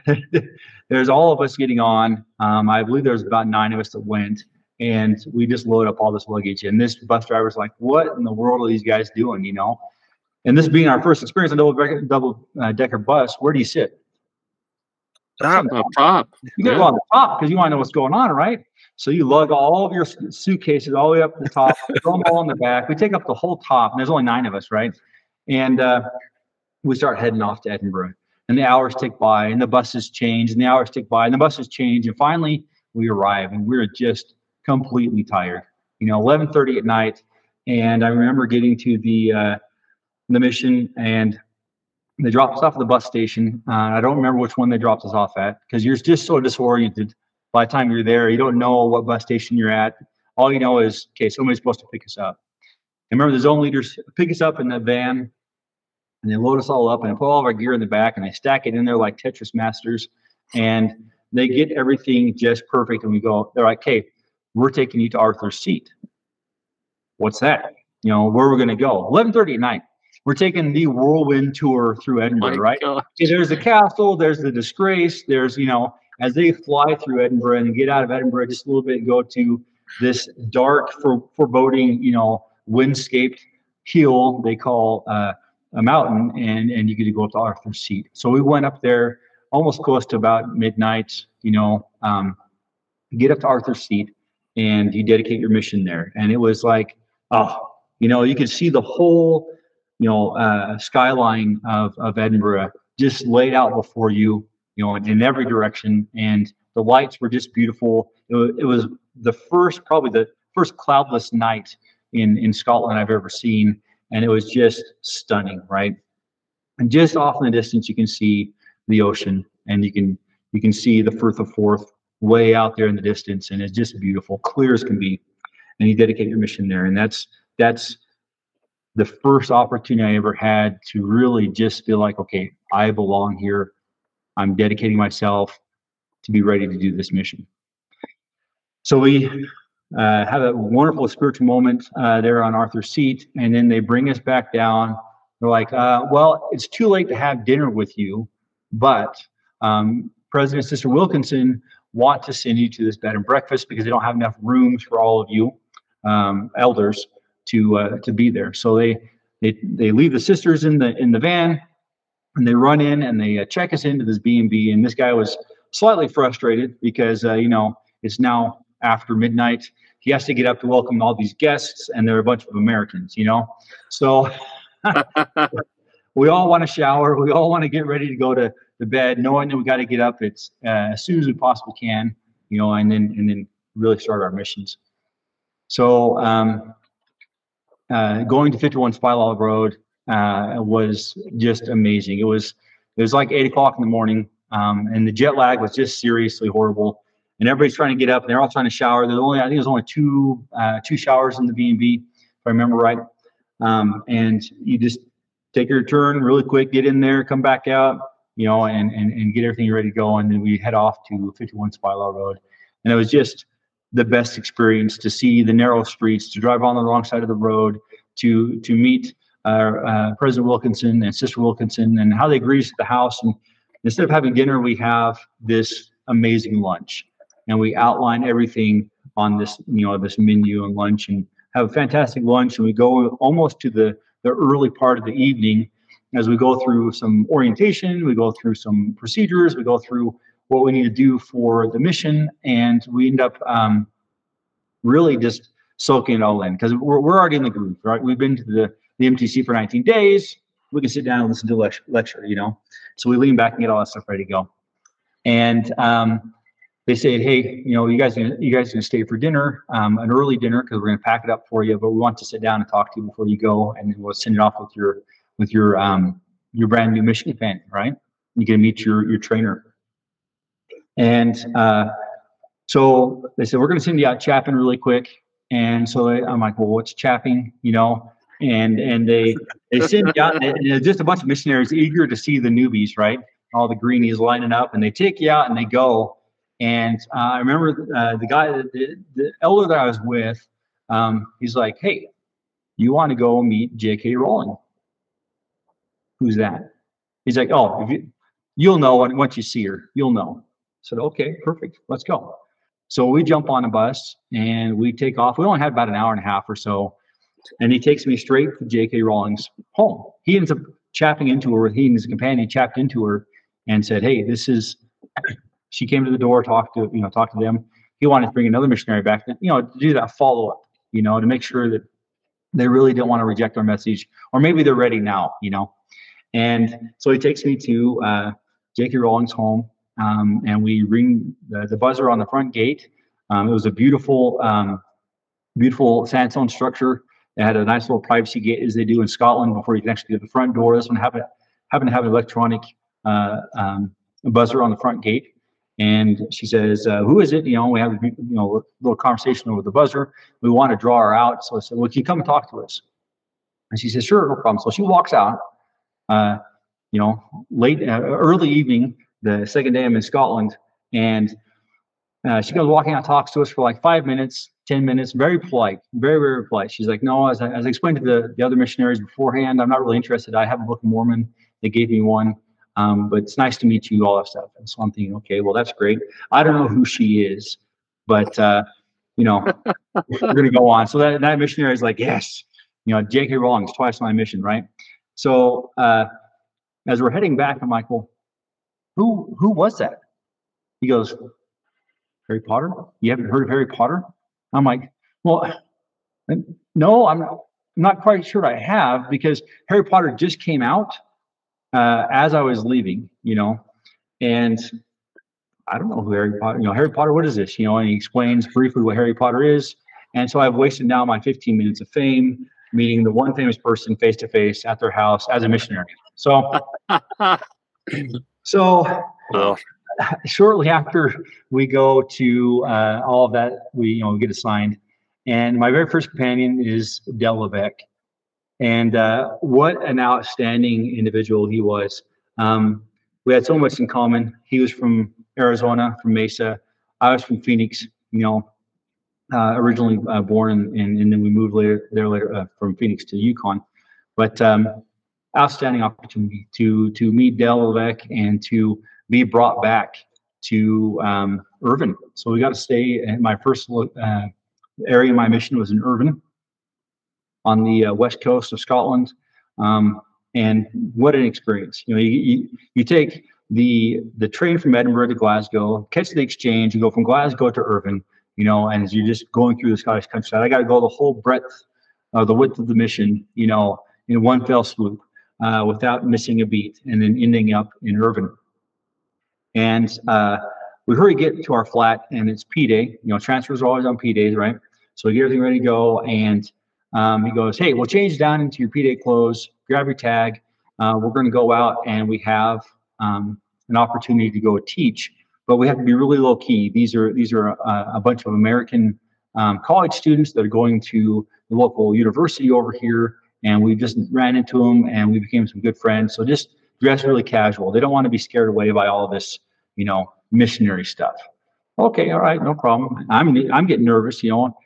(laughs) there's all of us getting on. Um, I believe there's about nine of us that went, and we just load up all this luggage. And this bus driver's like, "What in the world are these guys doing?" You know. And this being our first experience on double decker, double uh, decker bus, where do you sit? Stop. Up top. You got to go on the top because you want to know what's going on, right? So you lug all of your suitcases all the way up to the top, (laughs) throw them all in the back. We take up the whole top, and there's only nine of us, right? And uh, we start heading off to Edinburgh. And the hours tick by, and the buses change, and the hours tick by, and the buses change, and finally we arrive, and we're just completely tired. You know, 11:30 at night, and I remember getting to the uh, the mission, and they dropped us off at the bus station. Uh, I don't remember which one they dropped us off at because you're just so disoriented. By the time you're there, you don't know what bus station you're at. All you know is, okay, somebody's supposed to pick us up. And remember, the zone leaders pick us up in the van, and they load us all up, and they put all of our gear in the back, and they stack it in there like Tetris masters, and they get everything just perfect. And we go, they're like, okay, we're taking you to Arthur's seat. What's that? You know, where we're going to go? 11:30 at night. We're taking the whirlwind tour through Edinburgh, My right? God. There's the castle, there's the disgrace, there's, you know, as they fly through Edinburgh and get out of Edinburgh just a little bit and go to this dark, for, foreboding, you know, windscaped hill they call uh, a mountain, and, and you get to go up to Arthur's Seat. So we went up there almost close to about midnight, you know, um, get up to Arthur's Seat, and you dedicate your mission there. And it was like, oh, you know, you could see the whole you know, uh, skyline of, of Edinburgh just laid out before you. you know, in, in every direction. And the lights were just beautiful. It was, it was the first, probably the first cloudless night in, in Scotland I've ever seen. And it was just stunning, right? And just off in the distance, you can see the ocean and you can, you can see the Firth of Forth way out there in the distance. And it's just beautiful, clear as can be. And you dedicate your mission there. And that's, that's the first opportunity I ever had to really just feel like, okay, I belong here. I'm dedicating myself to be ready to do this mission. So we uh, have a wonderful spiritual moment uh, there on Arthur's seat, and then they bring us back down. They're like, uh, "Well, it's too late to have dinner with you, but um, President Sister Wilkinson want to send you to this bed and breakfast because they don't have enough rooms for all of you um, elders to uh, to be there. So they they they leave the sisters in the in the van, and they run in and they uh, check us into this B and B. And this guy was slightly frustrated because uh, you know it's now after midnight. He has to get up to welcome all these guests, and they're a bunch of Americans, you know. So (laughs) we all want to shower. We all want to get ready to go to the bed, knowing that we got to get up it's uh, as soon as we possibly can, you know, and then and then really start our missions. So um, uh, going to 51 Spylaw Road uh, was just amazing. It was it was like eight o'clock in the morning, um, and the jet lag was just seriously horrible. And everybody's trying to get up, and they're all trying to shower. There's only I think there's only two uh, two showers in the B and B, if I remember right. Um, and you just take your turn really quick, get in there, come back out, you know, and and, and get everything ready to go. And then we head off to 51 Spylaw Road, and it was just the best experience to see the narrow streets, to drive on the wrong side of the road, to to meet uh, uh, President Wilkinson and Sister Wilkinson, and how they greet the house. And instead of having dinner, we have this amazing lunch, and we outline everything on this you know this menu and lunch, and have a fantastic lunch. And we go almost to the the early part of the evening as we go through some orientation, we go through some procedures, we go through what we need to do for the mission, and we end up um, really just soaking it all in because we're, we're already in the groove, right? We've been to the, the MTC for 19 days. We can sit down and listen to lecture, lecture, you know? So we lean back and get all that stuff ready to go. And um, they said, hey, you know, you guys, you guys gonna stay for dinner, um, an early dinner because we're gonna pack it up for you, but we want to sit down and talk to you before you go, and we'll send it off with your with your um, your brand new mission fan, right? You can meet your your trainer. And uh, so they said, we're going to send you out chapping really quick. And so I'm like, well, what's chapping? You know, and and they they send you out, and there's just a bunch of missionaries eager to see the newbies, right? All the greenies lining up, and they take you out and they go. And uh, I remember uh, the guy, the, the elder that I was with, um, he's like, hey, you want to go meet J.K. Rowling? Who's that? He's like, oh, you, you'll know once you see her, you'll know. Said, okay, perfect, let's go. So we jump on a bus and we take off. We only had about an hour and a half or so. And he takes me straight to J.K. Rowling's home. He ends up chapping into her, he and his companion chapped into her and said, Hey, this is, she came to the door, talked to, you know, talked to them. He wanted to bring another missionary back, you know, to do that follow up, you know, to make sure that they really didn't want to reject our message, or maybe they're ready now, you know. And so he takes me to uh, J.K. Rowling's home um, and we ring the, the, buzzer on the front gate. Um, it was a beautiful, um, beautiful sandstone structure. It had a nice little privacy gate as they do in Scotland before you can actually get the front door. This one happened, happened to have an electronic uh, um, buzzer on the front gate. And she says, uh, "Who is it?" You know, we have a you know little conversation over the buzzer. We want to draw her out, so I said, "Well, can you come and talk to us?" And she says, "Sure, no problem." So she walks out. Uh, you know, late uh, early evening, the second day I'm in Scotland, and uh, she comes walking out, talks to us for like five minutes, ten minutes, very polite, very very polite. She's like, "No, as I, as I explained to the the other missionaries beforehand, I'm not really interested. I have a Book of Mormon. They gave me one." Um, but it's nice to meet you, all that stuff. And so I'm thinking, okay, well, that's great. I don't know who she is, but uh, you know, we're gonna go on. So that, that missionary is like, yes, you know, J.K. Rowling's twice my mission, right? So uh, as we're heading back, I'm like, well, who who was that? He goes, Harry Potter? You haven't heard of Harry Potter? I'm like, well, no, I'm not, quite sure I have because Harry Potter just came out uh, as I was leaving, you know. and I don't know who Harry Potter. You know, Harry Potter. What is this? You know, and he explains briefly what Harry Potter is. And so I've wasted now my 15 minutes of fame meeting the one famous person face to face at their house as a missionary. So, (laughs) so shortly after we go to uh, all of that, we you know we get assigned, and my very first companion is Del Levesque, and uh, what an outstanding individual he was. Um, we had so much in common. He was from Arizona, from Mesa. I was from Phoenix. You know, uh, originally uh, born in, and, and then we moved later there later uh, from Phoenix to Ucon. But um, outstanding opportunity to to meet Del Levesque and to be brought back to um. So we got to stay. My first uh, area of my mission was in Irvine, on the uh, west coast of Scotland. Um, and what an experience! You know, you, you, you take the the train from Edinburgh to Glasgow, catch the exchange, and go from Glasgow to Irvine. You know, and as you're just going through the Scottish countryside, I got to go the whole breadth, uh, the width of the mission. You know, in one fell swoop, uh, without missing a beat, and then ending up in Irvine. And uh, we hurry get to our flat, and it's P day. You know, transfers are always on P days, right? So we get everything ready to go, and um, he goes, "Hey, we'll change down into your P day clothes. Grab your tag. Uh, we're going to go out, and we have um, an opportunity to go teach, but we have to be really low key. These are these are a, a bunch of American um, college students that are going to the local university over here, and we just ran into them, and we became some good friends. So just dress really casual. They don't want to be scared away by all this, you know, missionary stuff. Okay, all right, no problem. I'm I'm getting nervous, you know.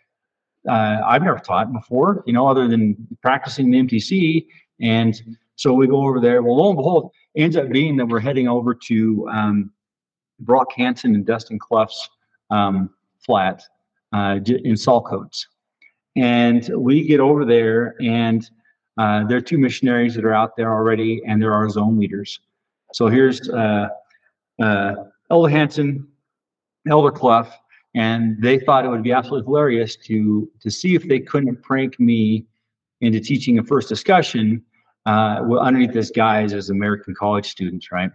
Uh, I've never taught before, you know, other than practicing the MTC. And so we go over there. Well, lo and behold, ends up being that we're heading over to um, Brock Hansen and Dustin Clough's um, flat uh, in Saltcoats. And we get over there, and uh, there are two missionaries that are out there already, and there are zone leaders. So here's uh, uh, Elder Hansen, Elder Clough, and they thought it would be absolutely hilarious to to see if they couldn't prank me into teaching a first discussion uh, underneath this guise as American college students, right?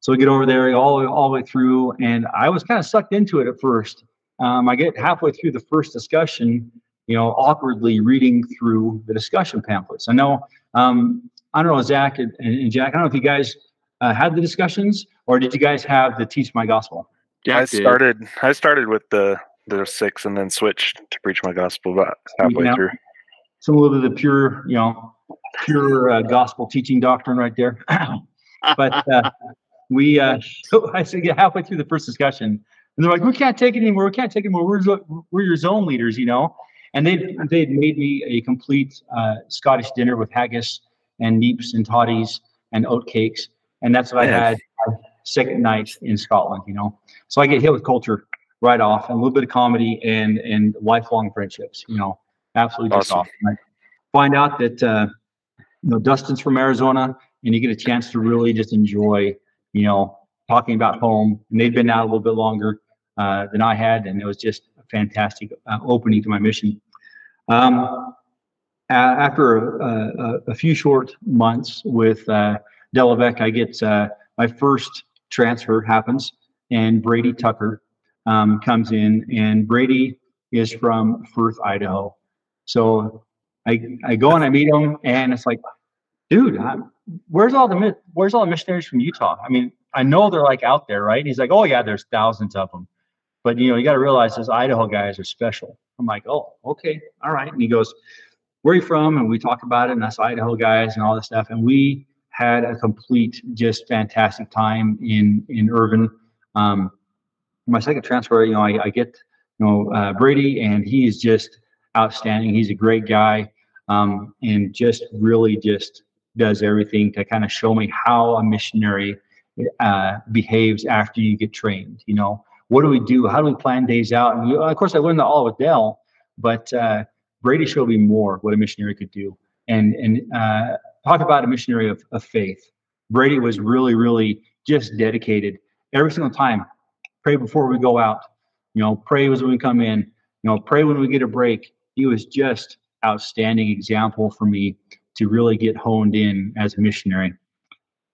So we get over there all all the way through, and I was kind of sucked into it at first. Um, I get halfway through the first discussion, you know, awkwardly reading through the discussion pamphlets. I know, um, I don't know, Zach and, and Jack. I don't know if you guys uh, had the discussions, or did you guys have the teach my gospel? Yeah, I did. started. I started with the the six, and then switched to preach my gospel about halfway Yeah. through. some a little bit of pure, you know, pure uh, gospel teaching doctrine right there. (laughs) but uh, we, uh, so I said, get halfway through the first discussion, and they're like, "We can't take it anymore. We can't take it anymore. We're we're your zone leaders, you know." And they they'd made me a complete uh, Scottish dinner with haggis and neeps and toddies and oat cakes, and that's what I had second night in Scotland, you know. So I get hit with culture right off, and a little bit of comedy and and lifelong friendships, you know, absolutely just Awesome. awesome. I find out that uh, you know Dustin's from Arizona, and you get a chance to really just enjoy, you know, talking about home. And they'd been out a little bit longer uh, than I had, and it was just fantastic uh, opening to my mission. Um, after a, a, a few short months with uh, Delavec, I get uh, my first transfer happens, and Brady Tucker um, comes in, and Brady is from Firth, Idaho. So I I go and I meet him, and it's like, dude, I'm, where's all the where's all the missionaries from Utah? I mean, I know they're like out there, right? He's like, oh yeah, there's thousands of them, but you know, you got to realize those Idaho guys are special. I'm like, oh, okay, all right. And he goes, where are you from? And we talk about it, and us Idaho guys and all this stuff, and we had a complete, just fantastic time in in Irvine. Um, my second transfer, you know, I, I get you know uh, Brady, and he is just outstanding. He's a great guy, um, and just really just does everything to kind of show me how a missionary uh, behaves after you get trained. You know, what do we do? How do we plan days out? And of course, I learned that all with Dell, but uh, Brady showed me more what a missionary could do. And and uh, talk about a missionary of, of faith. Brady was really, really just dedicated every single time. Pray before we go out. You know, pray as when we come in. You know, pray when we get a break. He was just outstanding example for me to really get honed in as a missionary.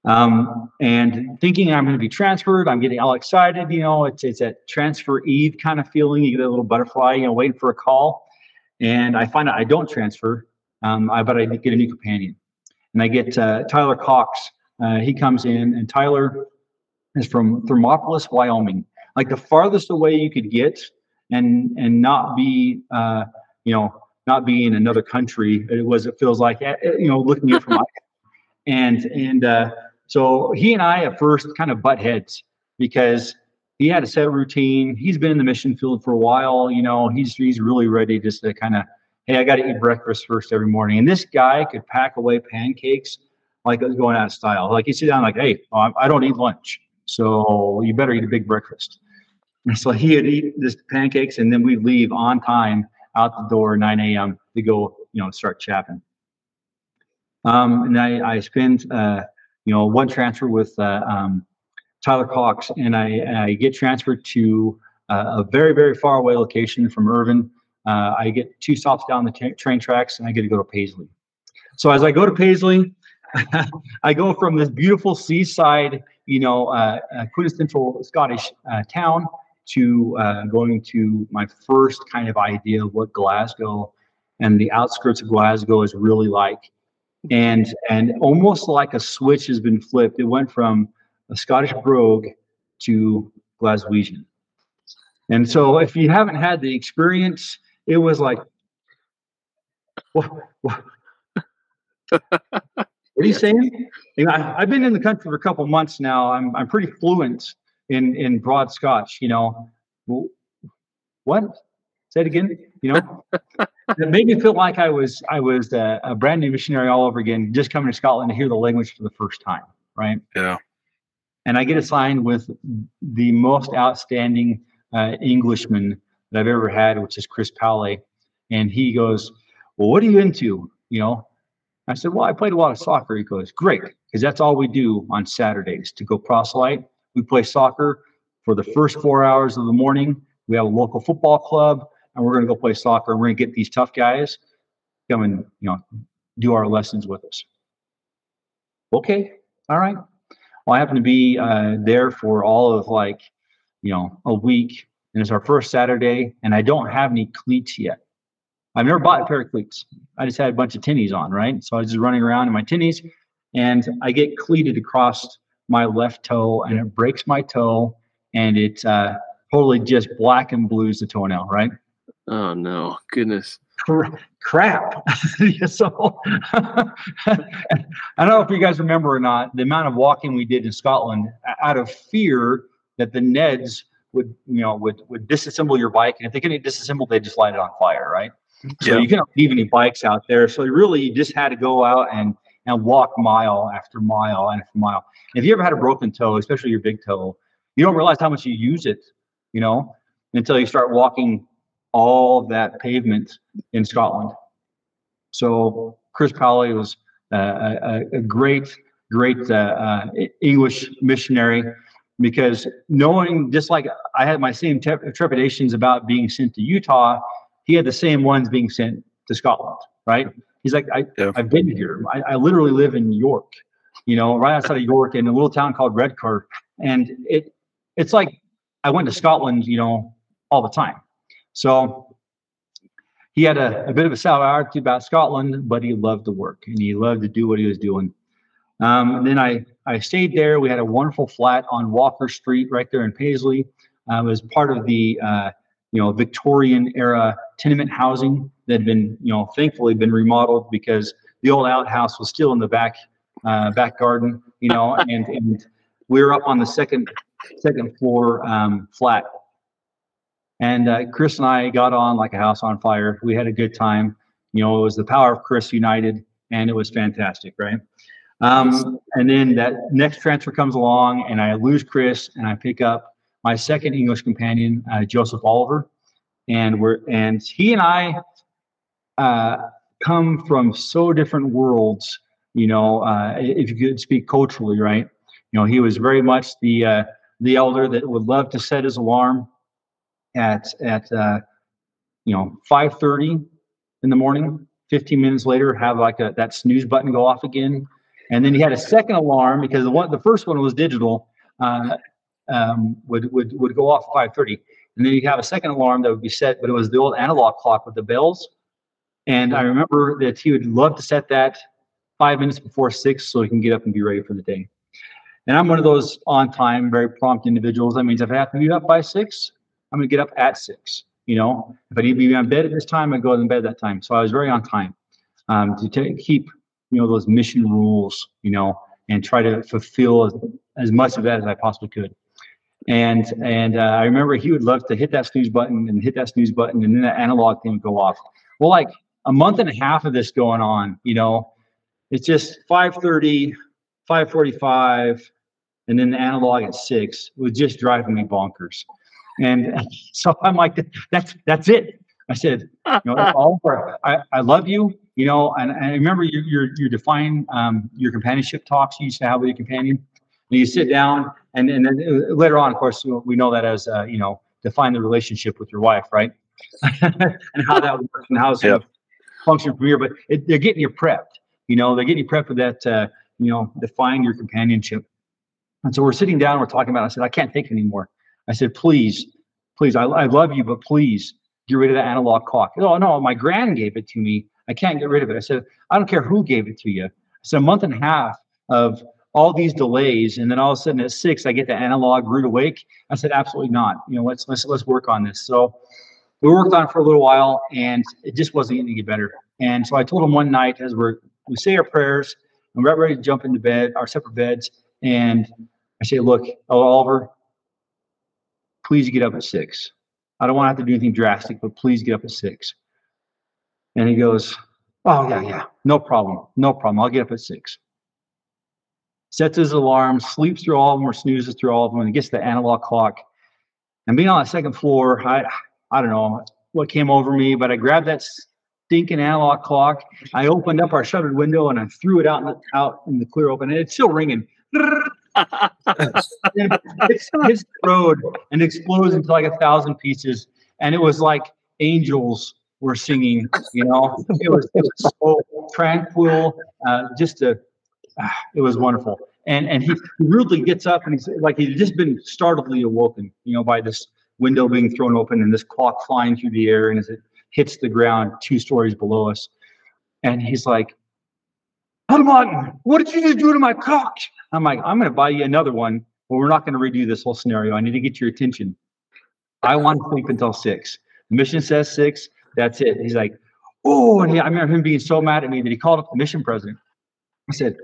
Um, and thinking I'm going to be transferred, I'm getting all excited. You know, it's it's a transfer eve kind of feeling. You get a little butterfly, you know, waiting for a call. And I find out I don't transfer, um, I, but I get a new companion. And I get uh, Tyler Cox. Uh, he comes in, and Tyler is from Thermopolis, Wyoming, like the farthest away you could get, and and not be, uh, you know, not be in another country. It was. It feels like, eh, eh, you know, looking at from, (laughs) and and uh, so he and I at first kind of butt heads because he had a set routine. He's been in the mission field for a while. You know, he's he's really ready just to kind of, hey, I got to eat breakfast first every morning. And this guy could pack away pancakes like it was going out of style. Like he sit down like, hey, I don't eat lunch, so you better eat a big breakfast. And so he'd eat this pancakes, and then we'd leave on time out the door 9 a.m. to go, you know, start chapping. Um, and I, I spent uh, you know, one transfer with uh, um, Tyler Cox, and I, I, get transferred to uh, a very, very far away location from Irvine. Uh, I get two stops down the t- train tracks, and I get to go to Paisley. So as I go to Paisley, (laughs) I go from this beautiful seaside, you know, uh, uh, quintessential Scottish uh, town to going to my first kind of idea of what Glasgow and the outskirts of Glasgow is really like and and almost like a switch has been flipped. It went from a Scottish brogue to Glaswegian. And so, if you haven't had the experience, it was like, what, what, (laughs) what are you saying? You know, I, have been in the country for a couple months now. I'm I'm pretty fluent in in broad Scotch. You know, what? Say it again. You know, (laughs) it made me feel like I was I was a, a, brand new missionary all over again, just coming to Scotland to hear the language for the first time. Right. Yeah. And I get assigned with the most outstanding uh, Englishman that I've ever had, which is Chris Powley. And he goes, "Well, what are you into?" You know. I said, "Well, I played a lot of soccer." He goes, "Great, because that's all we do on Saturdays to go proselyte. We play soccer for the first four hours of the morning. We have a local football club and we're going to go play soccer. And we're going to get these tough guys come and you know do our lessons with us. Okay, all right. Well, I happen to be uh, there for all of like you know a week, and it's our first Saturday, and I don't have any cleats yet. I've never bought a pair of cleats. I just had a bunch of tinnies on, right? So I was just running around in my tinnies, and I get cleated across my left toe, and it breaks my toe, and it uh, totally just black and blues the toenail, right? Oh no, goodness. Crap. (laughs) so (laughs) I don't know if you guys remember or not the amount of walking we did in Scotland out of fear that the Neds would, you know, would would disassemble your bike, and if they couldn't disassemble, they just light it on fire, right? So yeah. you couldn't leave any bikes out there. So you really, you just had to go out and and walk mile after mile after mile. If you ever had a broken toe, especially your big toe, you don't realize how much you use it, you know, until you start walking all that pavement in Scotland. So Chris Powley was uh, a, a, great, great uh, uh, English missionary because knowing just like I had my same trepidations about being sent to Utah, he had the same ones being sent to Scotland, right? He's like, I, yeah. I've been here. I, I literally live in York, you know, right outside of York in a little town called Redcar. And it, it's like I went to Scotland, you know, all the time. So he had a, a bit of a sour attitude about Scotland, but he loved to work and he loved to do what he was doing. Um, then I, I stayed there. We had a wonderful flat on Walker Street right there in Paisley. Um, as part of the uh, you know Victorian era tenement housing that had been you know thankfully been remodeled because the old outhouse was still in the back uh, back garden you know and and we were up on the second second floor um, flat and uh, Chris and I got on like a house on fire. We had a good time. You know, it was the power of Chris united, and it was fantastic, right? Um, and then that next transfer comes along, and I lose Chris, and I pick up my second English companion, uh, Joseph Oliver, and we're and he and I uh, come from so different worlds. You know, uh, if you could speak culturally, right? You know, he was very much the uh, the elder that would love to set his alarm at at uh, you know 5:30 in the morning. 15 minutes later, have like a that snooze button go off again, And then he had a second alarm because the one, the first one was digital, uh, um, would, would, would go off at 5.30. And then you have a second alarm that would be set, but it was the old analog clock with the bells. And I remember that he would love to set that five minutes before six so he can get up and be ready for the day. And I'm one of those on time, very prompt individuals. That means if I have to be up by six, I'm going to get up at six. You know, if I need to be in bed at this time, I go in bed at that time. So I was very on time um, to t- keep, you know, those mission rules, you know, and try to fulfill as, as much of that as I possibly could. And and uh, I remember he would love to hit that snooze button and hit that snooze button, and then that analog thing would go off. Well, like a month and a half of this going on, you know, it's just 5:30, 5:45, and then the analog at six was just driving me bonkers. And (laughs) so I'm like, that's that's it. I said, you know, (laughs) Oliver, I, I love you, you know, and, and I remember you you you define um, your companionship talks you used to have with your companion. And you sit down, and, and then uh, later on, of course, we know that as uh, you know, define the relationship with your wife, right? (laughs) and how that works and how it's yep. function from here. But it, they're getting you prepped. You know, they're getting you prepped for that. Uh, you know, define your companionship. And so we're sitting down, we're talking about. It. I said, I can't think anymore. I said, please, please, I, I love you, but please get rid of that analog clock. Oh no, my grand gave it to me. I can't get rid of it. I said, I don't care who gave it to you. Said, a month and a half of all these delays, and then all of a sudden at six, I get the analog rude awake. I said, absolutely not. You know, let's let's let's work on this. So we worked on it for a little while, and it just wasn't getting any better. And so I told him one night as we're we say our prayers, and we're ready to jump into bed, our separate beds, and I say, look, Oliver, please get up at six. I don't want to have to do anything drastic, but please get up at six. And he goes, Oh, yeah, yeah, no problem. No problem. I'll get up at six sets his alarm, sleeps through all of them or snoozes through all of them, and gets the analog clock. And being on the second floor, I I don't know what came over me, but I grabbed that stinking analog clock. I opened up our shuttered window and I threw it out in the, out in the clear open, and it's still ringing. It (laughs) hits the road and explodes into like a thousand pieces, and it was like angels were singing. You know, it was, it was so tranquil, uh, just a it was wonderful. And and he rudely gets up and he's like he'd just been startledly awoken, you know, by this window being thrown open and this clock flying through the air and as it hits the ground two stories below us. And he's like, Martin, what did you just do to my clock? I'm like, I'm gonna buy you another one, but we're not gonna redo this whole scenario. I need to get your attention. I want to sleep until six. The mission says six. That's it. He's like, oh, and he, I remember him being so mad at me that he called up the mission president. I said,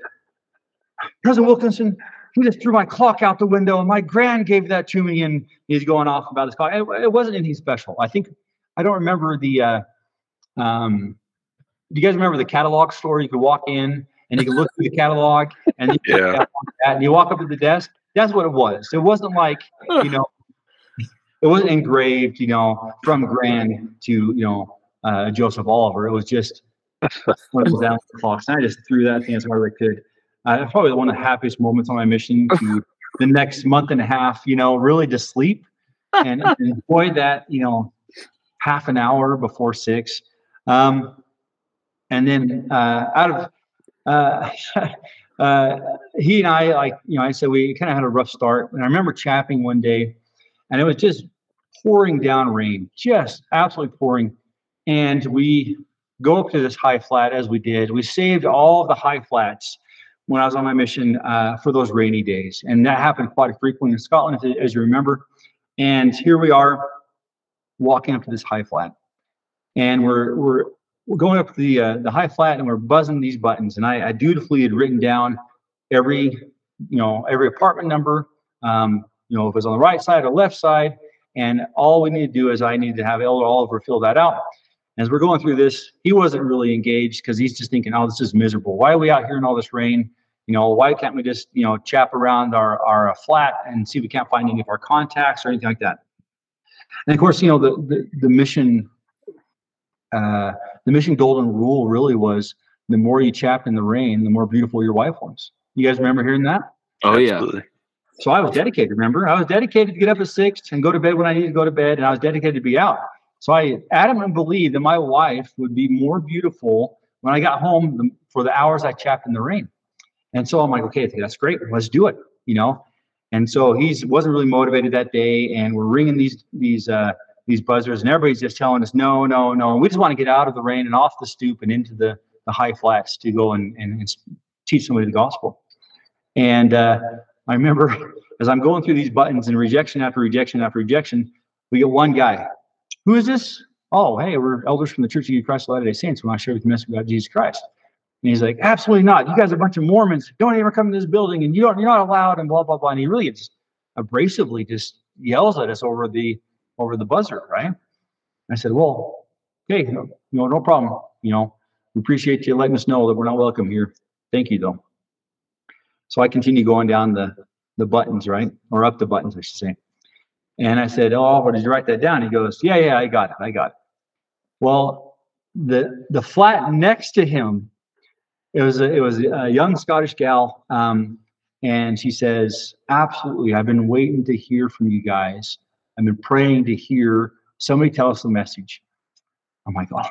President Wilkinson, he just threw my clock out the window, and my grand gave that to me, and he's going off about his clock. It, it wasn't anything special. I think I don't remember the. Uh, um, do you guys remember the catalog store? You could walk in and you can look through the catalog, and you, yeah. and you walk up to the desk. That's what it was. It wasn't like you know, it wasn't engraved, you know, from Grand to you know uh, Joseph Oliver. It was just one of those clocks, and I just threw that thing as hard as I could uh, probably one of the happiest moments on my mission to (laughs) the next month and a half, you know, really to sleep and, (laughs) enjoy that, you know, half an hour before six. Um, and then uh, out of uh, (laughs) uh, he and I, like, you know, I said we kind of had a rough start. And I remember chapping one day and it was just pouring down rain, just absolutely pouring. And we go up to this high flat as we did. We saved all the high flats when I was on my mission uh, for those rainy days. And that happened quite frequently in Scotland, as you remember. And here we are walking up to this high flat. And we're, we're, we're going up the, uh, the high flat and we're buzzing these buttons. And I, I dutifully had written down every, you know, every apartment number, um, you know, if it was on the right side or left side. And all we need to do is I need to have Elder Oliver fill that out. As we're going through this, he wasn't really engaged because he's just thinking, oh, this is miserable. Why are we out here in all this rain? you know, why can't we just, you know, chap around our, our flat and see if we can't find any of our contacts or anything like that. And of course, you know, the, the, the mission, uh, the mission golden rule really was the more you chap in the rain, the more beautiful your wife was. You guys remember hearing that? Oh Absolutely. yeah. So I was dedicated, remember? I was dedicated to get up at six and go to bed when I needed to go to bed, and I was dedicated to be out. So I adamantly believed that my wife would be more beautiful when I got home for the hours I chapped in the rain. And so I'm like, okay, that's great. Let's do it. You know. And so he's wasn't really motivated that day, and we're ringing these these uh, these buzzers, and everybody's just telling us no, no, no. And we just want to get out of the rain and off the stoop and into the the high flats to go and, and, and teach somebody the gospel. And uh, I remember (laughs) as I'm going through these buttons and rejection after rejection after rejection, we get one guy. Who is this? Oh, hey, we're elders from the Church of Christ of Latter-day Saints. We want to share with you the message about Jesus Christ. And he's like, absolutely not. You guys are a bunch of Mormons. Don't ever come to this building, and you don't. You're not allowed, and blah blah blah. And he really just abrasively just yells at us over the over the buzzer, right? I said, well, okay, you know, no problem. You know, we appreciate you letting us know that we're not welcome here. Thank you, though. So I continue going down the the buttons, right, or up the buttons, I should say. And I said, oh, what did you write that down? He goes, yeah, yeah, I got it, I got it. Well, the the flat next to him it was a, it was a young Scottish gal, um, and she says, "Absolutely, I've been waiting to hear from you guys. I've been praying to hear somebody tell us the message." I'm like, "Oh,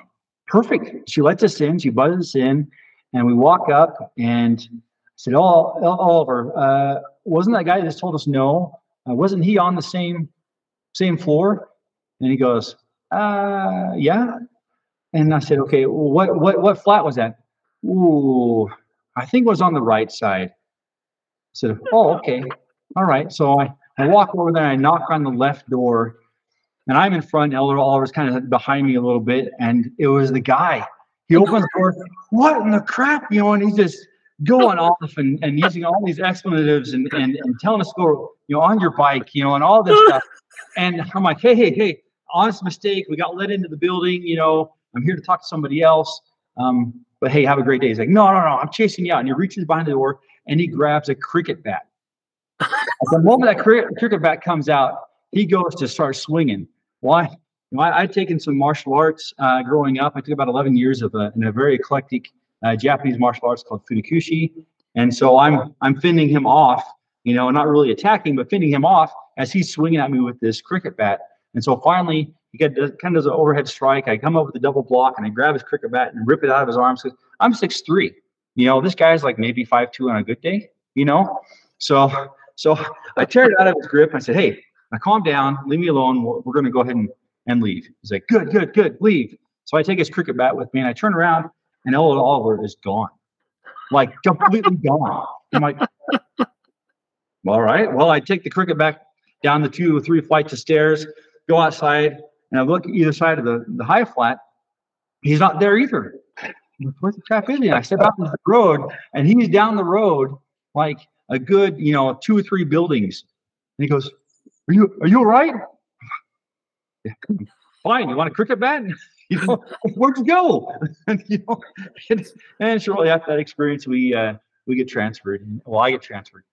perfect." She lets us in. She buzzes us in, and we walk up and said, "Oh, Oliver, uh, wasn't that guy that just told us no? Uh, wasn't he on the same same floor?" And he goes, "Uh, yeah." And I said, "Okay, what what what flat was that?" Ooh, I think it was on the right side. I said, oh, okay. All right. So I, I walk over there and I knock on the left door and I'm in front. Elder Oliver's kind of behind me a little bit. And it was the guy. He opens the door. What in the crap? You know, and he's just going off and, and using all these expletives and, and, and telling us go, you know, on your bike, you know, and all this stuff. And I'm like, hey, hey, hey, honest mistake. We got let into the building. You know, I'm here to talk to somebody else. Um, but hey, have a great day. He's like, no, no, no, I'm chasing you out. And he reaches behind the door and he grabs a cricket bat. The moment that cricket, bat comes out, he goes to start swinging. Why? You know, I, I'd taken some martial arts uh, growing up. I took about 11 years of a, in a very eclectic uh, Japanese martial arts called Funakoshi. And so I'm I'm fending him off, you know, not really attacking, but fending him off as he's swinging at me with this cricket bat. And so finally, he got kind of does an overhead strike. I come up with a double block and I grab his cricket bat and rip it out of his arms. I'm six three. You know, this guy's like maybe five two on a good day. You know, so so I tear it out of his grip. I said, "Hey, now calm down. Leave me alone. We're, we're going to go ahead and, and leave." He's like, "Good, good, good. Leave." So I take his cricket bat with me and I turn around and Elder Oliver is gone, like completely (laughs) gone. I'm like, "All right." Well, I take the cricket back down the two or three flights of stairs, go outside, and I look either side of the, the high flat. He's not there either. Where the crap is he? I step out into the road, and he's down the road like a good, you know, two or three buildings. And he goes, "Are you are you all right?" (laughs) Fine. You want a cricket bat? (laughs) you know, where'd you go? (laughs) and, you know, and, and shortly after that experience, we uh, we get transferred. Well, I get transferred,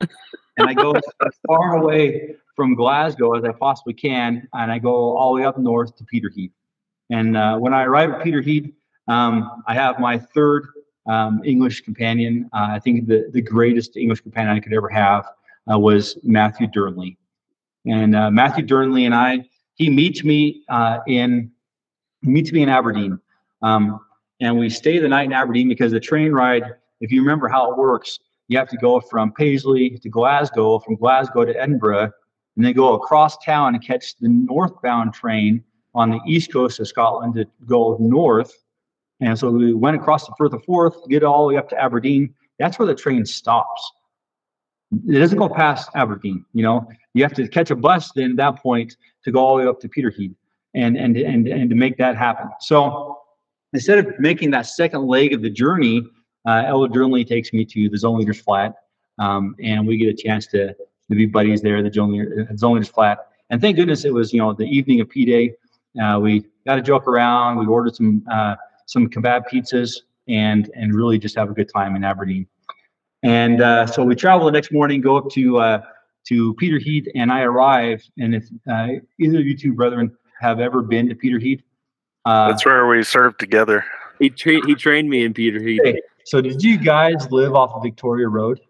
and I go as far away from Glasgow as I possibly can, and I go all the way up north to Peterhead. And uh, when I arrive at Peterhead, um, I have my third um, English companion. Uh, I think the, the greatest English companion I could ever have uh, was Matthew Durnley. And uh, Matthew Durnley and I, he meets me uh, in meets me in Aberdeen, um, and we stay the night in Aberdeen because the train ride. If you remember how it works, you have to go from Paisley to Glasgow, from Glasgow to Edinburgh, and then go across town and catch the northbound train on the east coast of Scotland to go north. And so we went across the Firth of Forth, get all the way up to Aberdeen. That's where the train stops. It doesn't go past Aberdeen. You know, you have to catch a bus then at that point to go all the way up to Peterhead and and and and to make that happen. So instead of making that second leg of the journey, uh, Durnley takes me to the Zone Leaders Flat, um, and we get a chance to to be buddies there. The Zone Leaders Flat, and thank goodness it was you know the evening of P Day. Uh, we got to joke around. We ordered some uh, some kebab pizzas and and really just have a good time in Aberdeen. And uh, so we travel the next morning, go up to uh, to Peterhead, and I arrive. And if uh, either of you two brethren have ever been to Peterhead, uh, That's where we served together. He tra- he trained me in Peterhead. okay, so did you guys live off of Victoria Road,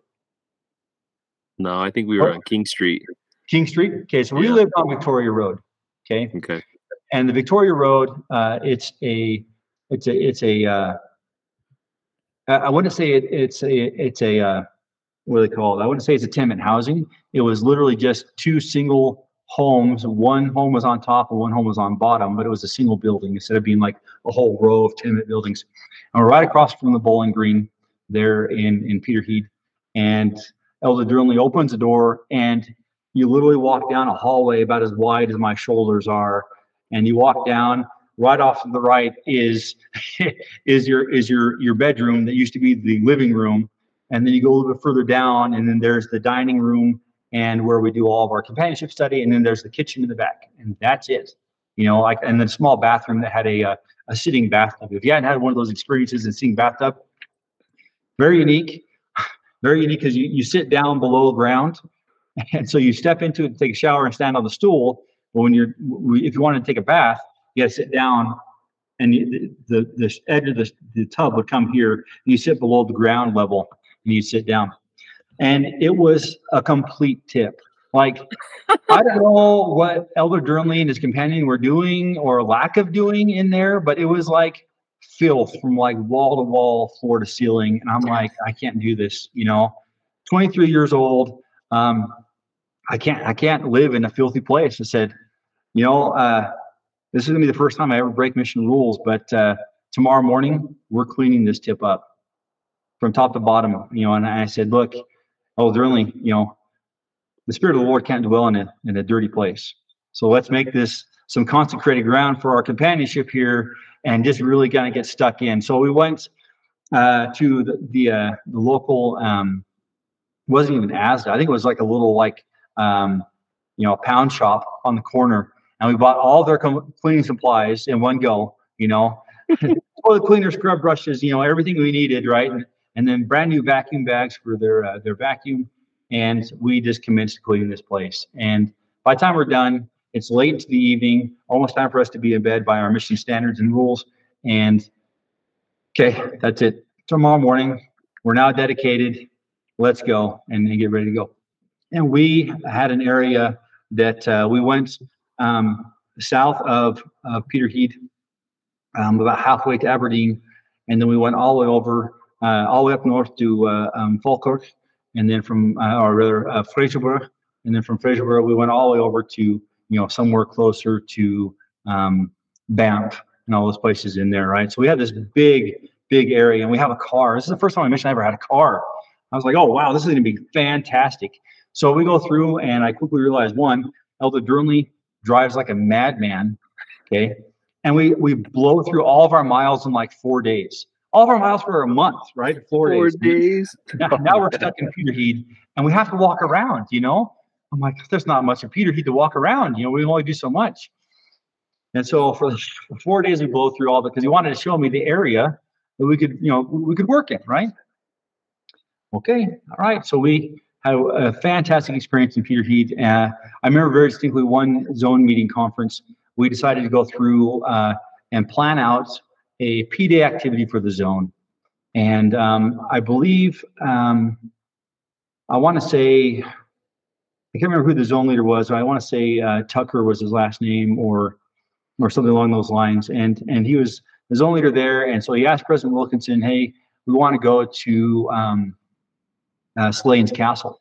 No, I think we were Oh. on King Street. King Street? Okay, so we Yeah. lived on Victoria Road. Okay, Okay. and the Victoria Road, uh, it's a, it's a, it's a, uh, I, wouldn't say it, it's a it's a uh, what do they call it? I wouldn't say it's a tenement housing. It was literally just two single homes. One home was on top and one home was on bottom, but it was a single building instead of being like a whole row of tenement buildings. And we're right across from the Bowling Green there in in Peterhead, and Elder Durnley opens the door and you literally walk down a hallway about as wide as my shoulders are, and you walk down. Right off to the right is (laughs) is your is your your bedroom that used to be the living room, and then you go a little bit further down, and then there's the dining room and where we do all of our companionship study, and then there's the kitchen in the back, and that's it. You know, like and then a small bathroom that had a a, a sitting bathtub. If you hadn't had one of those experiences in seeing bathtub, very unique, (sighs) very unique because you, you sit down below ground (laughs) and so you step into it, take a shower, and stand on the stool. But when you're, if you want to take a bath, you got to sit down, and the, the the edge of the, the tub would come here, and you sit below the ground level, and you sit down. And it was a complete tip. Like I don't know what Elder Durnley and his companion were doing or lack of doing in there, but it was like filth from like wall to wall, floor to ceiling. And I'm like, I can't do this, you know. 23 years old. Um, I can't I can't live in a filthy place. I said, you know, uh, this is gonna be the first time I ever break mission rules, but uh, tomorrow morning we're cleaning this tip up from top to bottom. You know, and I said, look, oh, they're only, you know, the spirit of the Lord can't dwell in a in a dirty place. So let's make this some consecrated ground for our companionship here, and just really kind of get stuck in. So we went uh, to the the, uh, the local. Um, wasn't even Asda. I think it was like a little like um, you know, a pound shop on the corner, and we bought all their cleaning supplies in one go. You know, (laughs) toilet cleaner, scrub brushes, you know, everything we needed, right? And, and then brand new vacuum bags for their uh, their vacuum, and we just commenced cleaning this place. And by the time we're done, it's late into the evening, almost time for us to be in bed by our mission standards and rules. And okay, that's it. Tomorrow morning, we're now dedicated. Let's go and, and get ready to go and we had an area that uh, we went um, south of, of Peterhead, um, about halfway to Aberdeen, and then we went all the way over, uh, all the way up north to uh, um, Falkirk, and then from, uh, or rather, uh, Fraserburgh, and then from Fraserburgh we went all the way over to, you know, somewhere closer to um, Banff and all those places in there, right? So we had this big, big area, and we have a car. This is the first time I mentioned I ever had a car. I was like, oh wow, this is going to be fantastic. So we go through, and I quickly realized one, Elder Durnley drives like a madman. Okay. And we we blow through all of our miles in like four days. All of our miles for a month, right? Four, Four days. days. Now, now we're stuck in Peterhead and we have to walk around, you know? I'm like, there's not much of Peterhead to walk around. You know, we only do so much. And so for four days we blow through all of it because he wanted to show me the area that we could, you know, we could work in, right? Okay, all right. So we had a, fantastic experience in Peterhead. Uh, I remember very distinctly one zone meeting conference. We decided to go through uh, and plan out a P day activity for the zone. And um, I believe, um, I want to say, I can't remember who the zone leader was. I want to say uh, Tucker was his last name or or something along those lines. And and he was the zone leader there. And so he asked President Wilkinson, hey, we want to go to um, uh, Slains Castle.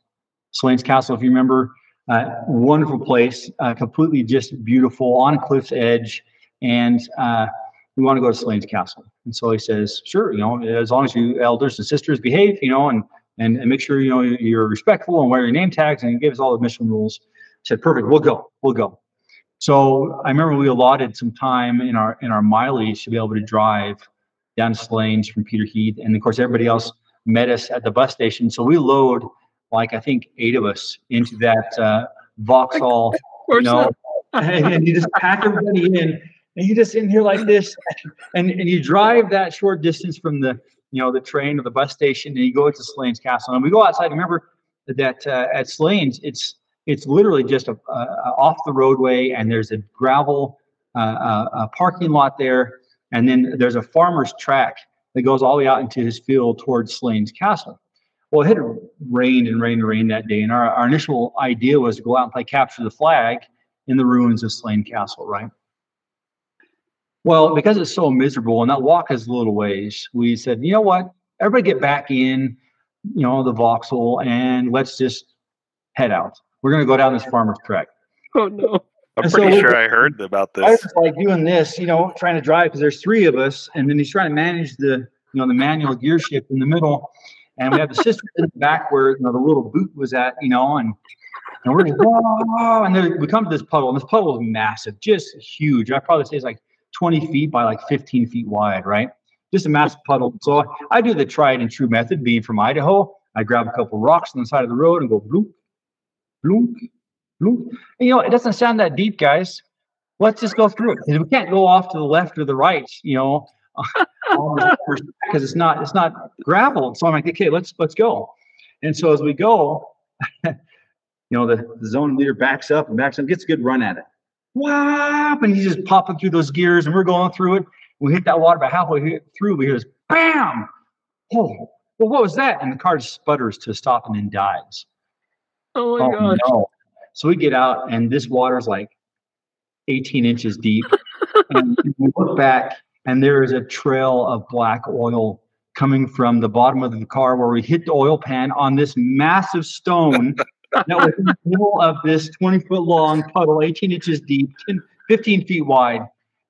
Slains Castle, if you remember, uh, wonderful place, uh, completely just beautiful on a cliff's edge, and uh, we want to go to Slains Castle. And so he says, sure, you know, as long as you elders and sisters behave, you know, and and, and make sure you know you're respectful and wear your name tags, and he gave us all the mission rules. I said, perfect, we'll go, we'll go. So I remember we allotted some time in our in our mileage to be able to drive down to Slains from Peterhead, and of course everybody else met us at the bus station. So we load like I think eight of us into that uh, Vauxhall, you know, (laughs) and you just pack everybody in, and you just in here like this, and and you drive that short distance from the you know the train or the bus station, and you go to Slains Castle, and we go outside. Remember that uh, at Slains, it's it's literally just a, a, off the roadway, and there's a gravel uh, uh a parking lot there, and then there's a farmer's track that goes all the way out into his field towards Slains Castle. Well, it had rained and rained and rained that day, and our, our initial idea was to go out and play capture the flag in the ruins of Slain Castle, right? Well, because it's so miserable and that walk is a little ways, we said, you know what? everybody get back in, you know, the Vauxhall and let's just head out. We're going to go down this farmer's track. Oh no. I'm And pretty we- sure I heard about this. I was like doing this, you know, trying to drive because there's three of us, and then he's trying to manage the, you know, the manual gear shift in the middle, and we have the system in the back where you know the little boot was at, you know, and and we're just whoa, and then we come to this puddle, and this puddle is massive, just huge. I probably say it's like 20 feet by like 15 feet wide, right? Just a massive puddle. So I do the tried and true method, being from Idaho. I grab a couple rocks on the side of the road and go bloop, bloop, Hmm? you know, it doesn't sound that deep, guys let's just go through it. we can't go off to the left or the right, you know, (laughs) because it's not it's not gravel. So I'm like, okay, let's let's go. And so as we go, (laughs) you know, the, the zone leader backs up and backs up, gets a good run at it. Whap! And he's just popping through those gears, and we're going through it. We hit that water about halfway through. We hear this bam! Oh, well, what was that? And the car just sputters to a stop and then dies. Oh my Oh gosh. no. So we get out and this water's like 18 inches deep. (laughs) and we look back and there is a trail of black oil coming from the bottom of the car where we hit the oil pan on this massive stone that was in the middle of this 20 foot long puddle, 18 inches deep, 10, 15 feet wide,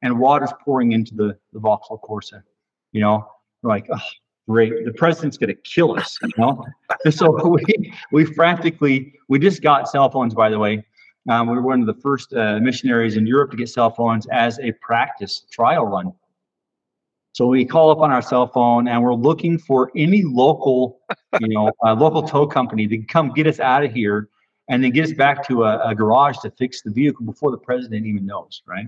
and water's pouring into the, the Vauxhall Corsa. You know, we're like, oh, great. The president's going to kill us, you know? (laughs) So (laughs) we, we frantically, we just got cell phones, by the way. Um, we were one of the first uh, missionaries in Europe to get cell phones as a practice trial run. So we call up on our cell phone and we're looking for any local, you know, uh, local tow company to come get us out of here and then get us back to a, a garage to fix the vehicle before the president even knows, right?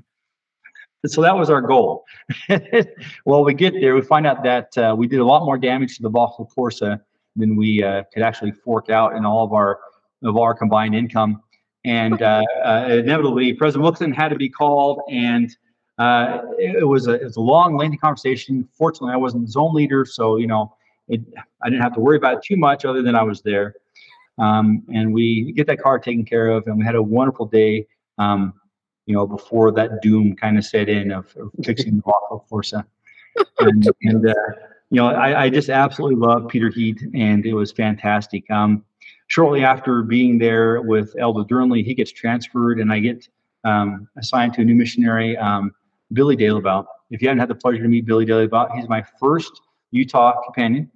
So that was our goal. (laughs) well, we get there, we find out that uh, we did a lot more damage to the Vauxhall Corsa than we uh, could actually fork out in all of our of our combined income. And uh, uh, inevitably, President Wilson had to be called, and uh, it, was a it was a long, lengthy conversation. Fortunately, I wasn't zone leader, so you know, it, I didn't have to worry about it too much, other than I was there. Um, and we get that car taken care of, and we had a wonderful day. Um, you know, before that doom kind of set in of, of (laughs) fixing the Vauxhall Corsa. And, and uh, you know, I, I just absolutely love Peterhead, and it was fantastic. Um, shortly after being there with Elder Durnley, he gets transferred, and I get um, assigned to a new missionary, um, Billy Dalebout. If you haven't had the pleasure to meet Billy Dalebout, he's my first Utah companion.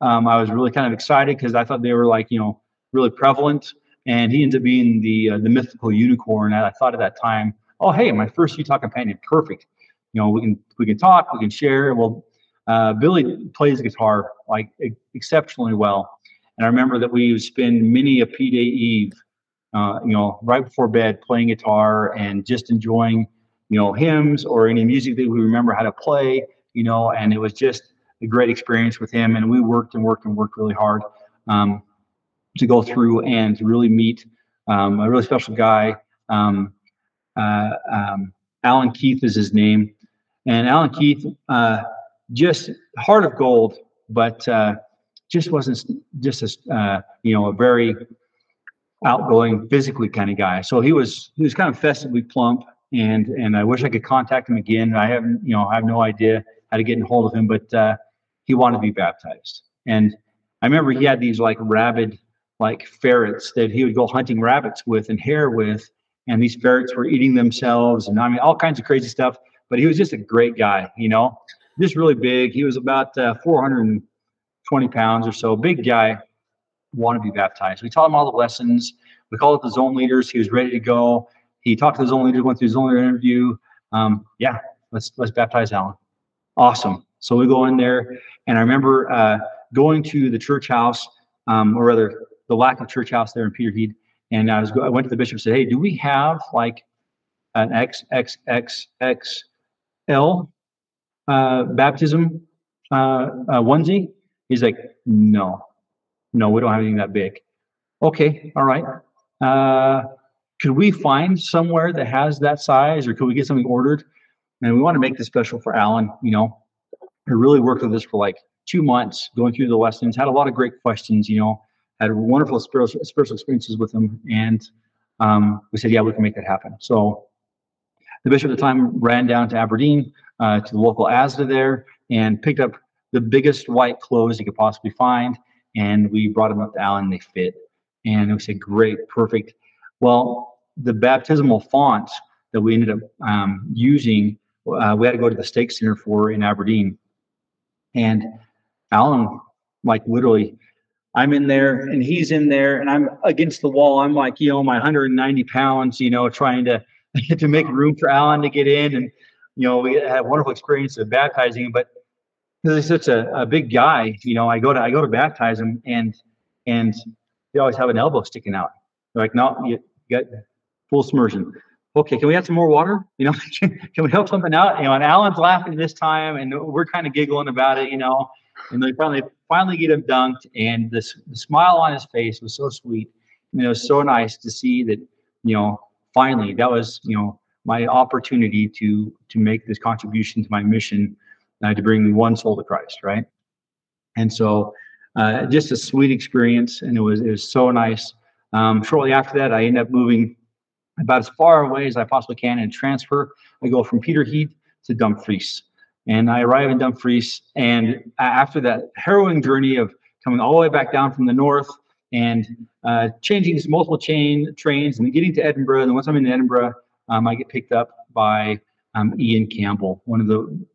Um, I was really kind of excited because I thought they were like, you know, really prevalent, and he ends up being the uh, the mythical unicorn. And I thought at that time, oh, hey, my first Utah companion, perfect. You know, we can we can talk, we can share. Well, uh, Billy plays guitar like exceptionally well, and I remember that we would spend many a P Day Eve, uh, you know, right before bed playing guitar and just enjoying, you know, hymns or any music that we remember how to play, you know, and it was just a great experience with him. And we worked and worked and worked really hard um, to go through and really meet um, a really special guy. Um, uh, um, Alan Keith is his name, and Alan Keith, uh, just heart of gold, but uh, just wasn't just a uh, you know a very outgoing, physically kind of guy. So he was he was kind of festively plump, and and I wish I could contact him again. I haven't you know I have no idea how to get in hold of him, but uh, he wanted to be baptized, and I remember he had these like rabid like ferrets that he would go hunting rabbits with and hare with and these ferrets were eating themselves and I mean all kinds of crazy stuff. But he was just a great guy, you know, just really big. He was about uh, 420 pounds or so, big guy, want to be baptized. We taught him all the lessons. We called it the zone leaders. He was ready to go. He talked to the zone leaders, went through his zone leader interview. Um, yeah, let's let's baptize Alan. Awesome. So we go in there, and I remember uh, going to the church house, um, or rather the lack of church house there in Peterhead. And I was I went to the bishop and said, "Hey, do we have like an XXXXL uh, baptism uh, uh, onesie?" He's like, "No, no, we don't have anything that big." Okay, all right. Uh, could we find somewhere that has that size, or could we get something ordered? And we want to make this special for Alan. You know, I really worked with this for like two months, going through the lessons. Had a lot of great questions. You know, had wonderful spiritual, spiritual experiences with him, and um, we said, yeah, we can make that happen. So the bishop at the time ran down to Aberdeen uh, to the local ASDA there and picked up the biggest white clothes he could possibly find. And we brought them up to Alan, they fit. And we said, great, perfect. Well, the baptismal font that we ended up um, using, uh, we had to go to the Stake Center for in Aberdeen. And Alan, like literally, I'm in there and he's in there and I'm against the wall. I'm like, you know, my 190 pounds, you know, trying to (laughs) to make room for Alan to get in. And, you know, we had a wonderful experience of baptizing him, but because he's such a, a big guy, you know, I go to I go to baptize him and and they always have an elbow sticking out. They're like, no, you, got full submersion. Okay, can we have some more water? You know, can, (laughs) can we help something out? You know, and Alan's laughing this time, and we're kind of giggling about it, you know. And they finally finally get him dunked, and this the smile on his face was so sweet. Mean, it was so nice to see that, you know, finally that was, you know, my opportunity to to make this contribution to my mission uh, to bring one soul to Christ, right? And so, uh, just a sweet experience, and it was it was so nice. Um, shortly after that, I ended up moving about as far away as I possibly can and transfer. I go from Peterhead to Dumfries, and I arrive in Dumfries. And after that harrowing journey of coming all the way back down from the north and uh, changing multiple chain trains and getting to Edinburgh, and once I'm in Edinburgh, um, I get picked up by um, Ian Campbell, one of the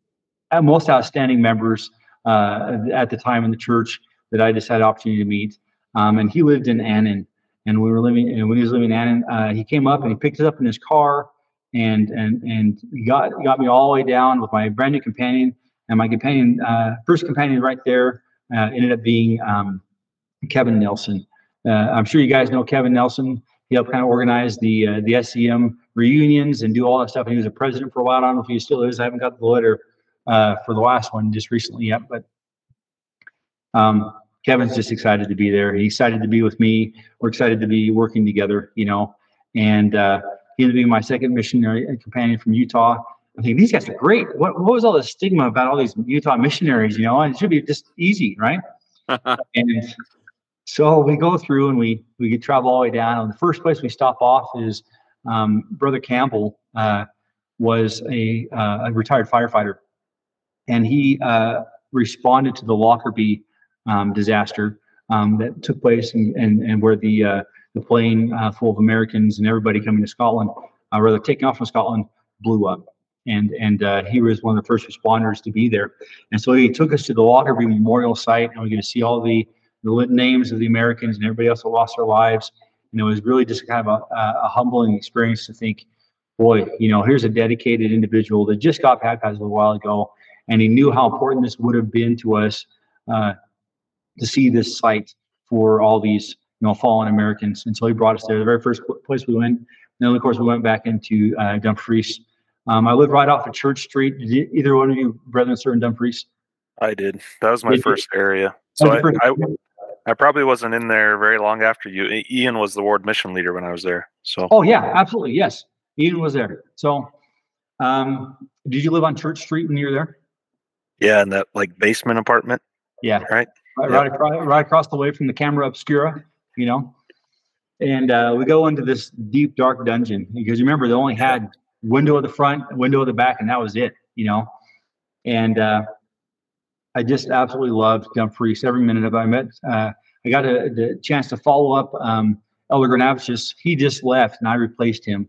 uh, most outstanding members uh, at the time in the church that I just had opportunity to meet. Um, and he lived in Annan. And we were living, and when he was living in Annan, uh, he came up and he picked us up in his car and and and got got me all the way down with my brand new companion. And my companion, uh, first companion right there, uh, ended up being um, Kevin Nelson. Uh, I'm sure you guys know Kevin Nelson. He helped kind of organize the uh, the SEM reunions and do all that stuff. And he was a president for a while. I don't know if he still is. I haven't got the letter uh, for the last one just recently yet, but um, Kevin's just excited to be there. He's excited to be with me. We're excited to be working together, you know. And uh, he ended up being my second missionary and companion from Utah. I think these guys are great. What, what was all the stigma about all these Utah missionaries? You know, and it should be just easy, right? (laughs) and so we go through and we we travel all the way down. And the first place we stop off is um, Brother Campbell uh, was a, uh, a retired firefighter, and he uh, responded to the Lockerbie um, disaster um, that took place and, and, and where the uh, the plane uh, full of Americans and everybody coming to Scotland, uh, rather taking off from Scotland, blew up. And and uh, he was one of the first responders to be there. And so he took us to the Lockerbie Memorial Site, and we get to see all the the names of the Americans and everybody else that lost their lives. And it was really just kind of a, a humbling experience to think, boy, you know, here's a dedicated individual that just got baptized a little while ago, and he knew how important this would have been to us uh, to see this site for all these you know fallen Americans. And so he brought us there. The very first place we went. And then of course we went back into uh, Dumfries. Um, I lived right off of Church Street. Did either one of you brethren serve in Dumfries? I did. That was my did first you? area. So I, I, I, probably wasn't in there very long after you. Ian was the ward mission leader when I was there. So. Oh yeah, absolutely. Yes, Ian was there. So, um, did you live on Church Street when you were there? Yeah, in that like basement apartment. Yeah. Right. Right, right, across, right across the way from the camera obscura, you know. And uh, we go into this deep, dark dungeon because remember they only had window at the front, window at the back, and that was it, you know. And uh, I just absolutely loved Dumfries every minute of it. I met, uh, I got a, the chance to follow up um, Elder. He just left, and I replaced him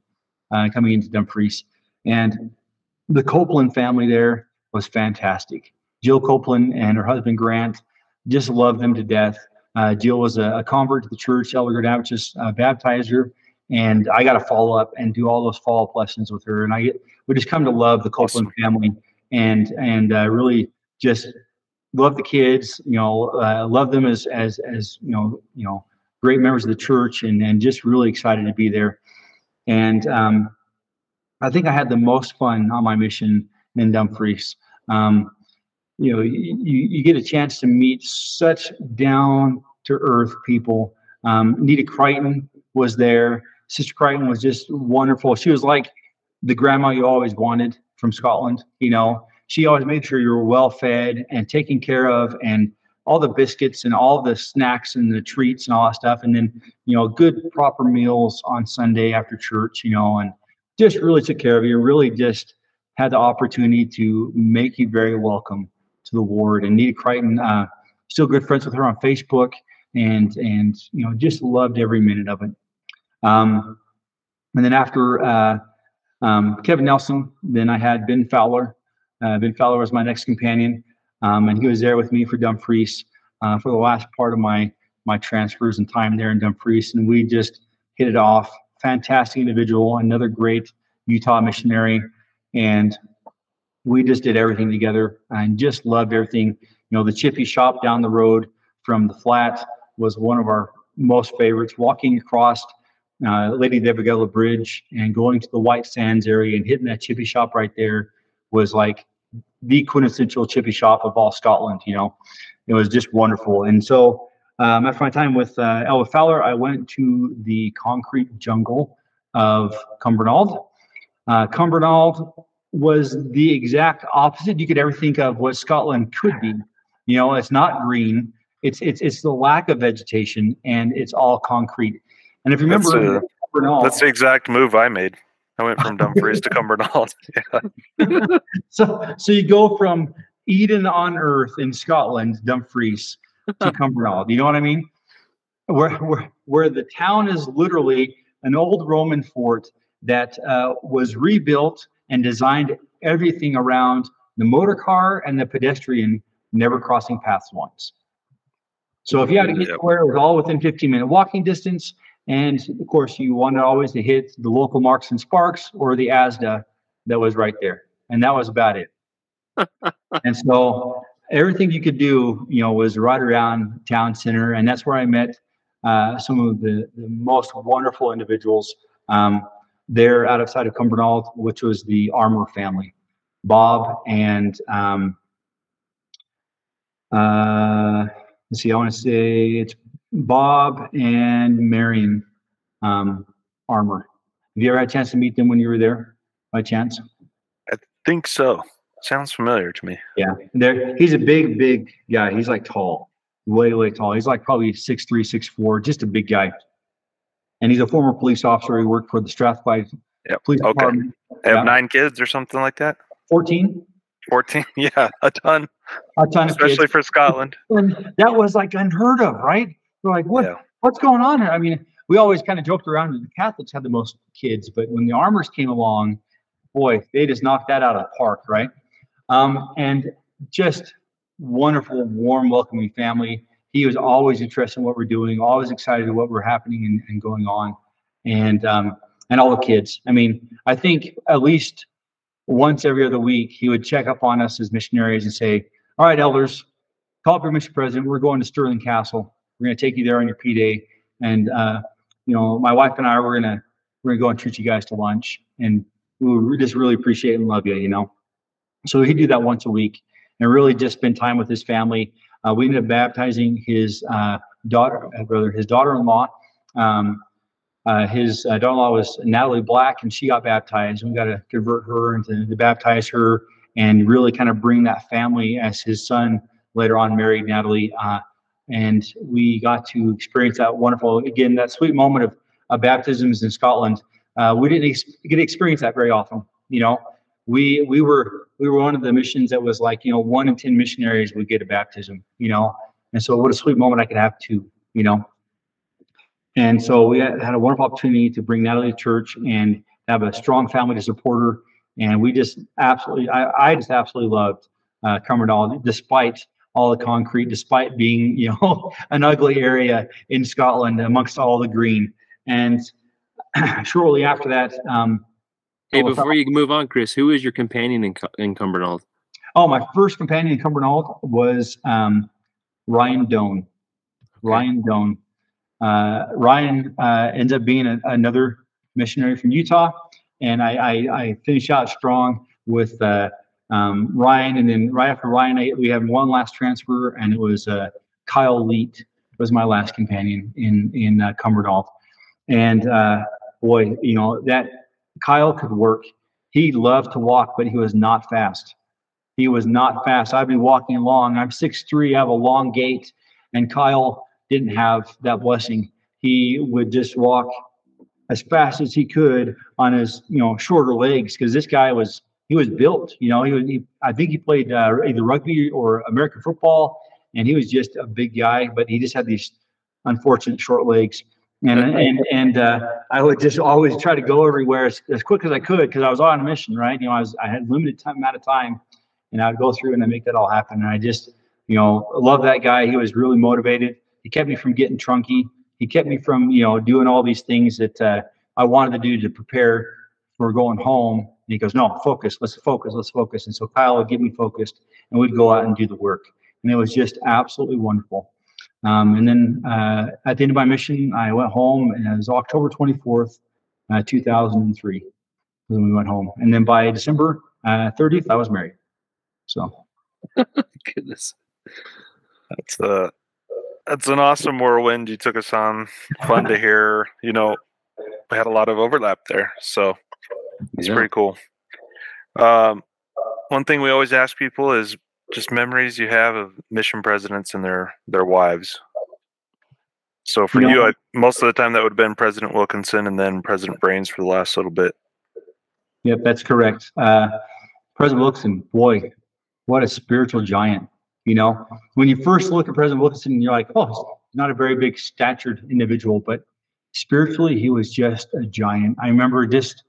uh, coming into Dumfries. And the Copeland family there was fantastic. Jill Copeland and her husband Grant just loved them to death. Uh, Jill was a, a, convert to the church. Elder Gordavich uh, baptized her, and I got to follow up and do all those follow up lessons with her. And I get we just come to love the Copeland family, and and uh, really just love the kids. You know, uh, love them as as as you know you know great members of the church, and and just really excited to be there. And um, I think I had the most fun on my mission in Dumfries. Um, you know you, you get a chance to meet such down to earth people. Um, nita crichton was there. Sister crichton was just wonderful. She was like the grandma you always wanted from scotland you know? She always made sure you were well fed and taken care of and all the biscuits and all the snacks and the treats and all that stuff. And then you know good proper meals on sunday after church you know and just really took care of you really just had the opportunity to make you very welcome to the ward. And Nita Crichton, uh, still good friends with her on Facebook, and and you know just loved every minute of it. Um, and then after uh, um, Kevin Nelson, then I had Ben Fowler. Uh, ben Fowler was my next companion, um, and he was there with me for Dumfries uh, for the last part of my my transfers and time there in Dumfries, and we just hit it off. Fantastic individual, another great Utah missionary, and we just did everything together and just loved everything. You know, the Chippy shop down the road from the flat was one of our most favorites. Walking across uh, Lady Devorgilla Bridge and going to the White Sands area and hitting that chippy shop right there was like the quintessential chippy shop of all Scotland. You know, it was just wonderful. And so um, after my time with uh, Elder Fowler, I went to the concrete jungle of Cumbernauld. Uh, Cumbernauld was the exact opposite you could ever think of what Scotland could be. You know, it's not green. It's it's it's the lack of vegetation and it's all concrete. And if you remember, that's, uh, that's the exact move I made. I went from Dumfries to Cumbernauld. (laughs) Yeah. (laughs) so so you go from Eden on Earth in Scotland, Dumfries, to (laughs) Cumbernauld. You know what I mean? Where where where the town is literally an old Roman fort that uh, was rebuilt and designed everything around the motor car and the pedestrian never crossing paths once. So if you had to get yep. where it was all within 15 minute walking distance, and of course you wanted always to hit the local Marks and Sparks or the ASDA that was right there, and that was about it. (laughs) and so everything you could do, you know, was right around town center, and that's where I met uh, some of the, the most wonderful individuals. Um, there out of sight of Cumbernauld, which was the Armour family, Bob and um, uh, let's see, I want to say it's Bob and Marion um, Armour. Have you ever had a chance to meet them when you were there, by chance? I think so. Sounds familiar to me. Yeah, there. He's a big, big guy. He's like tall, way, way tall. He's like probably six three, six four, just a big guy and he's a former police officer. He worked for the Strathclyde yep. Police okay. Department. They have yeah. nine kids or something like that. Fourteen. 14 (laughs) yeah a ton a ton especially for scotland and that was like unheard of right we're like what yeah. what's going on here i mean we always kind of joked around that the catholics had the most kids but when the Armours came along boy they just knocked that out of the park right um, and just wonderful warm welcoming family he was always interested in what we're doing, always excited at what we're happening and, and going on, and um, and all the kids. I mean, I think at least once every other week he would check up on us as missionaries and say, "All right, elders, call up your mission president. We're going to Stirling Castle. We're going to take you there on your P day, and uh, you know, my wife and I we're gonna we're gonna go and treat you guys to lunch, and we just really appreciate and love you, you know." So he'd do that once a week and really just spend time with his family uh, we ended up baptizing his uh, daughter, uh, brother, his daughter-in-law. Um, uh, his uh, daughter-in-law was Natalie Black, and she got baptized. We got to convert her and to, to, baptize her, and really kind of bring that family as his son later on married Natalie. Uh, and we got to experience that wonderful, again, that sweet moment of, of baptisms in Scotland. we didn't ex- get to experience that very often, you know we we were we were one of the missions that was like you know one in ten missionaries would get a baptism you know? And so what a sweet moment i could have too you know? And so we had a wonderful opportunity to bring natalie to church and have a strong family to support her. And we just absolutely i, I just absolutely loved uh, Cumbernauld despite all the concrete despite being (laughs) you know an ugly area in scotland amongst all the green. And (clears throat) shortly after that um, Hey, before you move on, Chris, who is your companion in, in Cumbernauld? Oh, my first companion in Cumbernauld was um, Ryan Doan. Ryan Doan. Uh, Ryan uh, ends up being a, another missionary from Utah, and I, I, I finished out strong with uh, um, Ryan, and then right after Ryan, I, we had one last transfer, and it was uh, Kyle Leet was my last companion in in uh, Cumbernauld, and uh, boy, you know that Kyle could work. He loved to walk, but he was not fast. He was not fast. I'd be walking along. I'm 6'3, I have a long gait, and Kyle didn't have that blessing. He would just walk as fast as he could on his, you know, shorter legs because this guy was he was built. You know, he was. He, I think he played uh, either rugby or American football, and he was just a big guy. But he just had these unfortunate short legs. And and and uh, I would just always try to go everywhere as, as quick as I could because I was on a mission, right? You know, I was I had limited time amount of time, and I'd go through and I make that all happen. And I just, you know, love that guy. He was really motivated. He kept me from getting trunky. He kept me from, you know, doing all these things that uh, I wanted to do to prepare for going home. And he goes, no, focus. Let's focus. Let's focus. And so Kyle would get me focused, and we'd go out and do the work. And it was just absolutely wonderful. Um, and then uh, at the end of my mission, I went home, and it was October 24th, uh, 2003, when we went home. And then by December uh, 30th, I was married. So, (laughs) Goodness. That's uh that's an awesome whirlwind you took us on. Fun to (laughs) hear. You know, we had a lot of overlap there, so it's Yeah. pretty cool. Um, one thing we always ask people is just memories you have of mission presidents and their their wives. So for You you, I, most of the time that would have been President Wilkinson and then President Brains for the last little bit. Yep, that's correct. Uh, President Wilkinson, boy, what a spiritual giant. You know, when you first look at President Wilkinson, you're like, oh, he's not a very big statured individual, but spiritually, he was just a giant. I remember just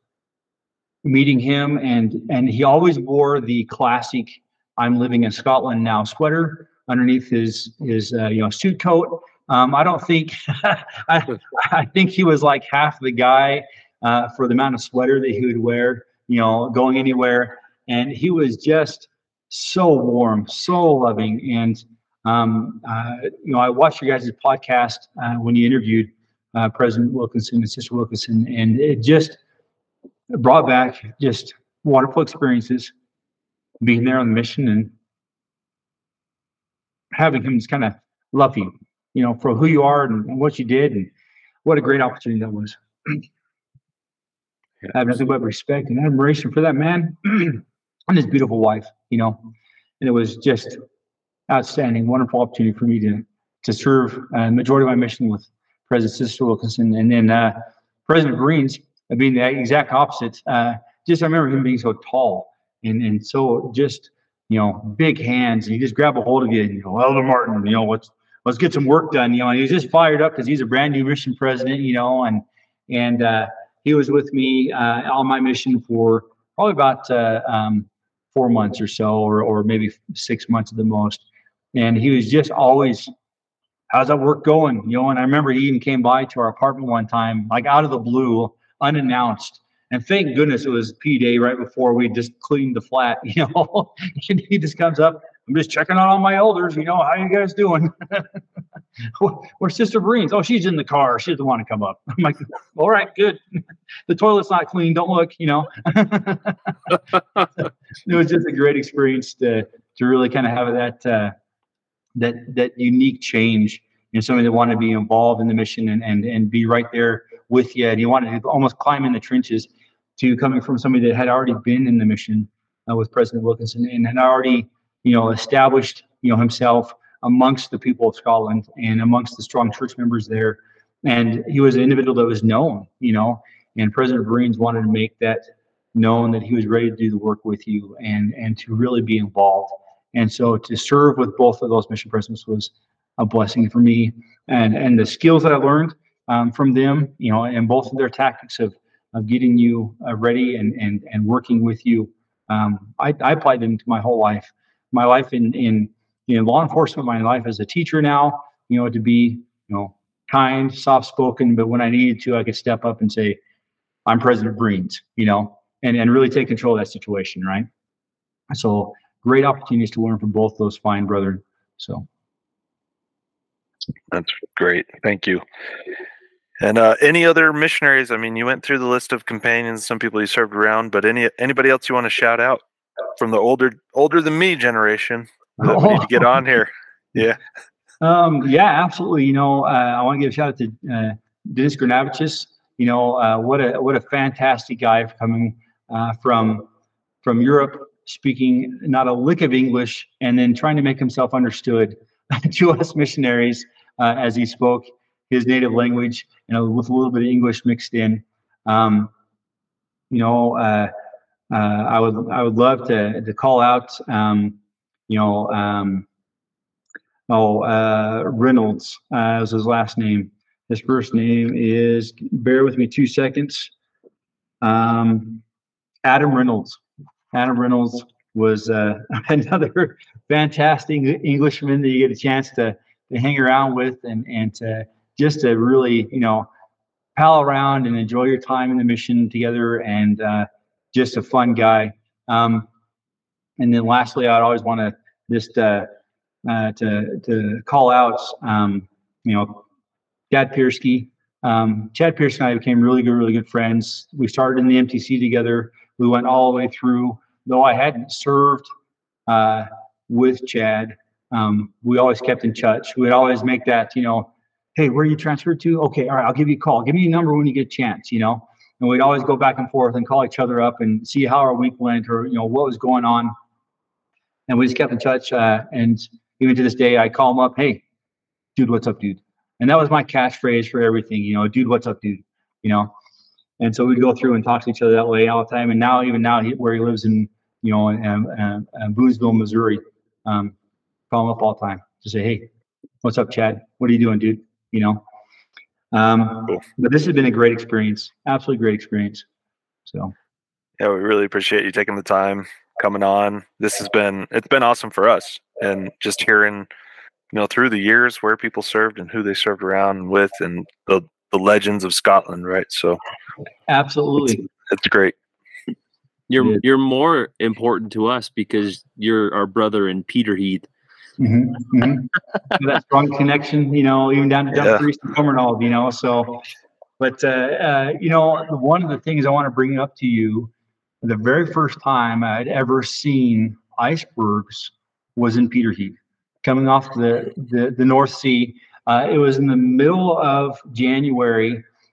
meeting him, and and he always wore the classic "I'm living in Scotland now" sweater underneath his his uh, you know suit coat. Um, I don't think (laughs) I, I think he was like half the guy uh, for the amount of sweater that he would wear, you know, going anywhere. And he was just so warm, so loving. And, um, uh, you know, I watched your guys' podcast uh, when you interviewed uh, President Wilkinson and Sister Wilkinson, and it just brought back just wonderful experiences being there on the mission and having him just kind of love you, you know, for who you are and, what you did. And what a great opportunity that was. I have nothing but respect and admiration for that man (clears throat) and his beautiful wife, you know. And it was just outstanding, wonderful opportunity for me to to serve uh, majority of my mission with President Sister Wilkinson, and then uh, President Greens being the exact opposite. Uh, just I remember him being so tall and and so just you know big hands, and he just grab a hold of you and you know, Elder Martin, you know let's let's get some work done, you know. And he was just fired up because he's a brand new mission president, you know, and and uh, he was with me uh, on my mission for probably about uh, um, four months or so, or or maybe six months at the most. And he was just always, "How's that work going?" You know. And I remember he even came by to our apartment one time, like out of the blue, unannounced. And thank goodness it was P Day right before we just cleaned the flat, (laughs) you know. and he just comes up. I'm just checking on all my elders. You know, how you guys doing? (laughs) Where's Sister Breens? Oh, she's in the car. She doesn't want to come up. I'm like, all right, good. the toilet's not clean. Don't look. You know. (laughs) it was just a great experience to to really kind of have that uh, that that unique change. Know, somebody that wanted to be involved in the mission and and and be right there with you, and you wanted to almost climb in the trenches. To coming from somebody that had already been in the mission uh, with President Wilkinson and had already you know established you know himself amongst the people of Scotland and amongst the strong church members there. And he was an individual that was known, you know, and President Breens wanted to make that known that he was ready to do the work with you and and to really be involved. And so to serve with both of those mission presidents was a blessing for me. And and the skills that I learned um, from them, you know, and both of their tactics of of getting you uh, ready and and and working with you, um, I, I applied them to my whole life. My life in in in law enforcement, my life as a teacher now, you know, to be you know kind, soft spoken, but when I needed to, I could step up and say, "I'm President Breens," you know, and and really take control of that situation, right? So great opportunities to learn from both those fine brethren. So That's great. Thank you. And uh, any other missionaries? I mean, you went through the list of companions, some people you served around, but any anybody else you want to shout out from the older older than me generation that we need to get on here? (laughs) Yeah. Um, yeah, absolutely. You know, uh, I want to give a shout out to uh, Dennis Granavicius. You know, uh, what a what a fantastic guy for coming uh, from from Europe, speaking not a lick of English, and then trying to make himself understood (laughs) to us missionaries uh, as he spoke his native language, you know, with a little bit of English mixed in. Um, you know, uh, uh, I would I would love to to call out, um, you know, um, oh uh, Reynolds uh, his last name. His first name is. Bear with me two seconds. Um, Adam Reynolds. Adam Reynolds was uh, (laughs) another fantastic Englishman that you get a chance to, to hang around with and and to just to really you know pal around and enjoy your time in the mission together and uh, just a fun guy. Um, and then lastly, I'd always want to just uh, uh, to to call out um, you know Chad Piersky. Um, Chad Pierce and I became really good, really good friends. We started in the MTC together. We went all the way through. Though I hadn't served uh, with Chad, um, we always kept in touch. We'd always make that, you know, hey, where are you transferred to? Okay, all right, I'll give you a call. Give me a number when you get a chance, you know. And we'd always go back and forth and call each other up and see how our week went or you know what was going on. And we just kept in touch. Uh, and even to this day, I call him up, hey, dude, what's up, dude? And that was my catchphrase for everything, you know, dude, what's up, dude? You know. And so we'd go through and talk to each other that way all the time. And now, even now, he, where he lives in, you know, in, in, in Boonsville, Missouri, um, call him up all the time to say, hey, what's up, Chad? What are you doing, dude? You know. Um, Cool. but this has been a great experience, absolutely great experience. So Yeah, we really appreciate you taking the time coming on. This has been it's been awesome for us, and just hearing, you know, through the years where people served and who they served around and with, and the the legends of Scotland, right? So absolutely, it's great. You're Yeah. you're more important to us because you're our brother in Peterhead. Mhm, mhm. (laughs) that strong connection, you know, even down to Yeah. Dumfries and Cumbernauld, you know. So, but uh, uh, you know, one of the things I want to bring up to you, the very first time I'd ever seen icebergs was in Peterhead, coming off the the, the North Sea. Uh, it was in the middle of January.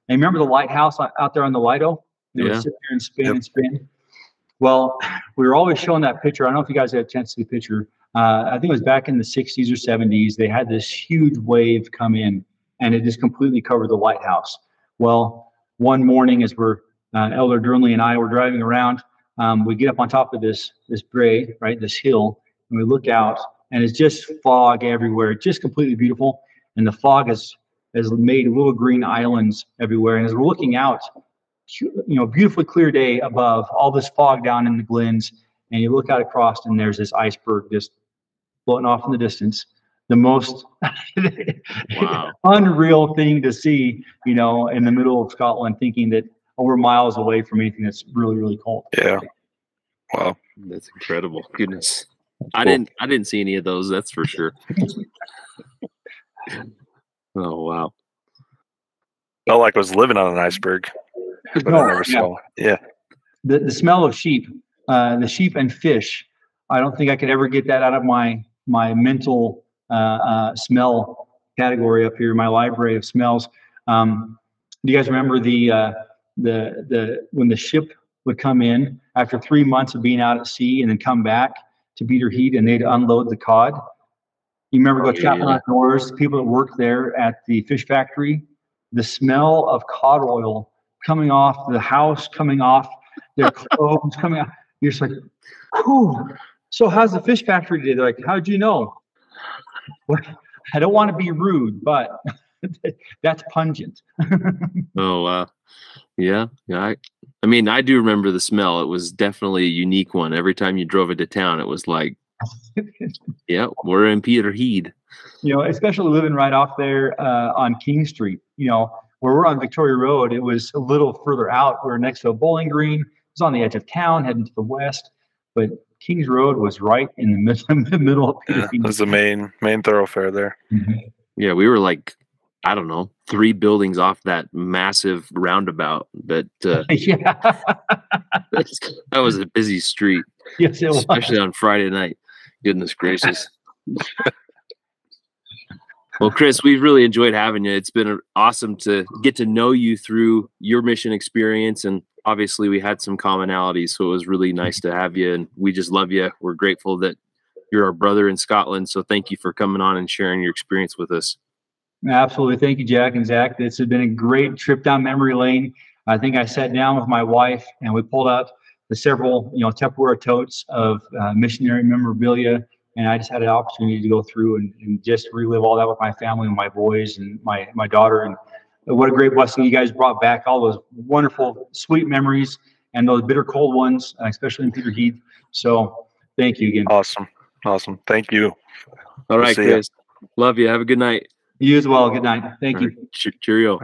And remember the lighthouse out out there on the Lido? They Yeah. would sit there and spin Yep. and spin. Well, we were always showing that picture. I don't know if you guys had a chance to see the picture. Uh, I think it was back in the 60s or 70s. They had this huge wave come in, and it just completely covered the lighthouse. Well, one morning, as we're uh, Elder Durnley and I were driving around, um, we get up on top of this this brae, right, this hill, and we look out, and it's just fog everywhere, just completely beautiful. And the fog has has made little green islands everywhere. And as we're looking out, you know, beautifully clear day above, all this fog down in the glens, and you look out across, and there's this iceberg just floating off in the distance. The most Wow. (laughs) unreal thing to see, you know, in the middle of Scotland, thinking that oh, we're miles away from anything that's really, really cold. Yeah. Wow. That's incredible. Goodness. I Cool. didn't I didn't see any of those, that's for sure. oh wow. Felt like I was living on an iceberg, but No, I never yeah. saw. Yeah. the, the smell of sheep, uh, the sheep and fish. I don't think I could ever get that out of my my mental uh, uh, smell category up here, my library of smells. Um, do you guys remember the uh, the the when the ship would come in after three months of being out at sea and then come back to Peterhead and they'd unload the cod? You remember Oh, go chopping yeah. outdoors, people that worked there at the fish factory, the smell of cod oil coming off the house, coming off their (laughs) clothes, coming out. You're just like, whew. So how's the fish factory today? They're like, how'd you know? Well, I don't want to be rude, but (laughs) that's pungent. (laughs) Oh wow. Yeah. Yeah. I, I mean, I do remember the smell. It was definitely a unique one. Every time you drove into town, it was like, (laughs) yeah, we're in Peterhead. you know, especially living right off there uh, on King Street. You know, where we're on Victoria Road, it was a little further out. We are next to a bowling green. It was on the edge of town, heading to the west. But Kings Road was right in the middle, (laughs) the middle of Yeah. Peter That's the main main thoroughfare there. Yeah, we were like, I don't know, three buildings off that massive roundabout. But uh, (laughs) yeah. (laughs) that was a busy street, yes, it was. especially on Friday night. Goodness gracious. well, Chris, we've really enjoyed having you. It's been awesome to get to know you through your mission experience. And obviously, we had some commonalities. So it was really nice to have you. And we just love you. We're grateful that you're our brother in Scotland. So thank you for coming on and sharing your experience with us. Absolutely. Thank you, Jack and Zach. This has been a great trip down memory lane. I think I sat down with my wife and we pulled out the several, you know, Tupperware totes of uh, missionary memorabilia. And I just had an opportunity to go through and, and just relive all that with my family and my boys and my, my daughter. And what a great blessing you guys brought back all those wonderful, sweet memories and those bitter cold ones, uh, especially in Peterhead. So thank you again. Awesome. Awesome. Thank you. All right, see ya. Chris. Love you. Have a good night. You as well. Good night. Thank All you. right. Che- Cheerio.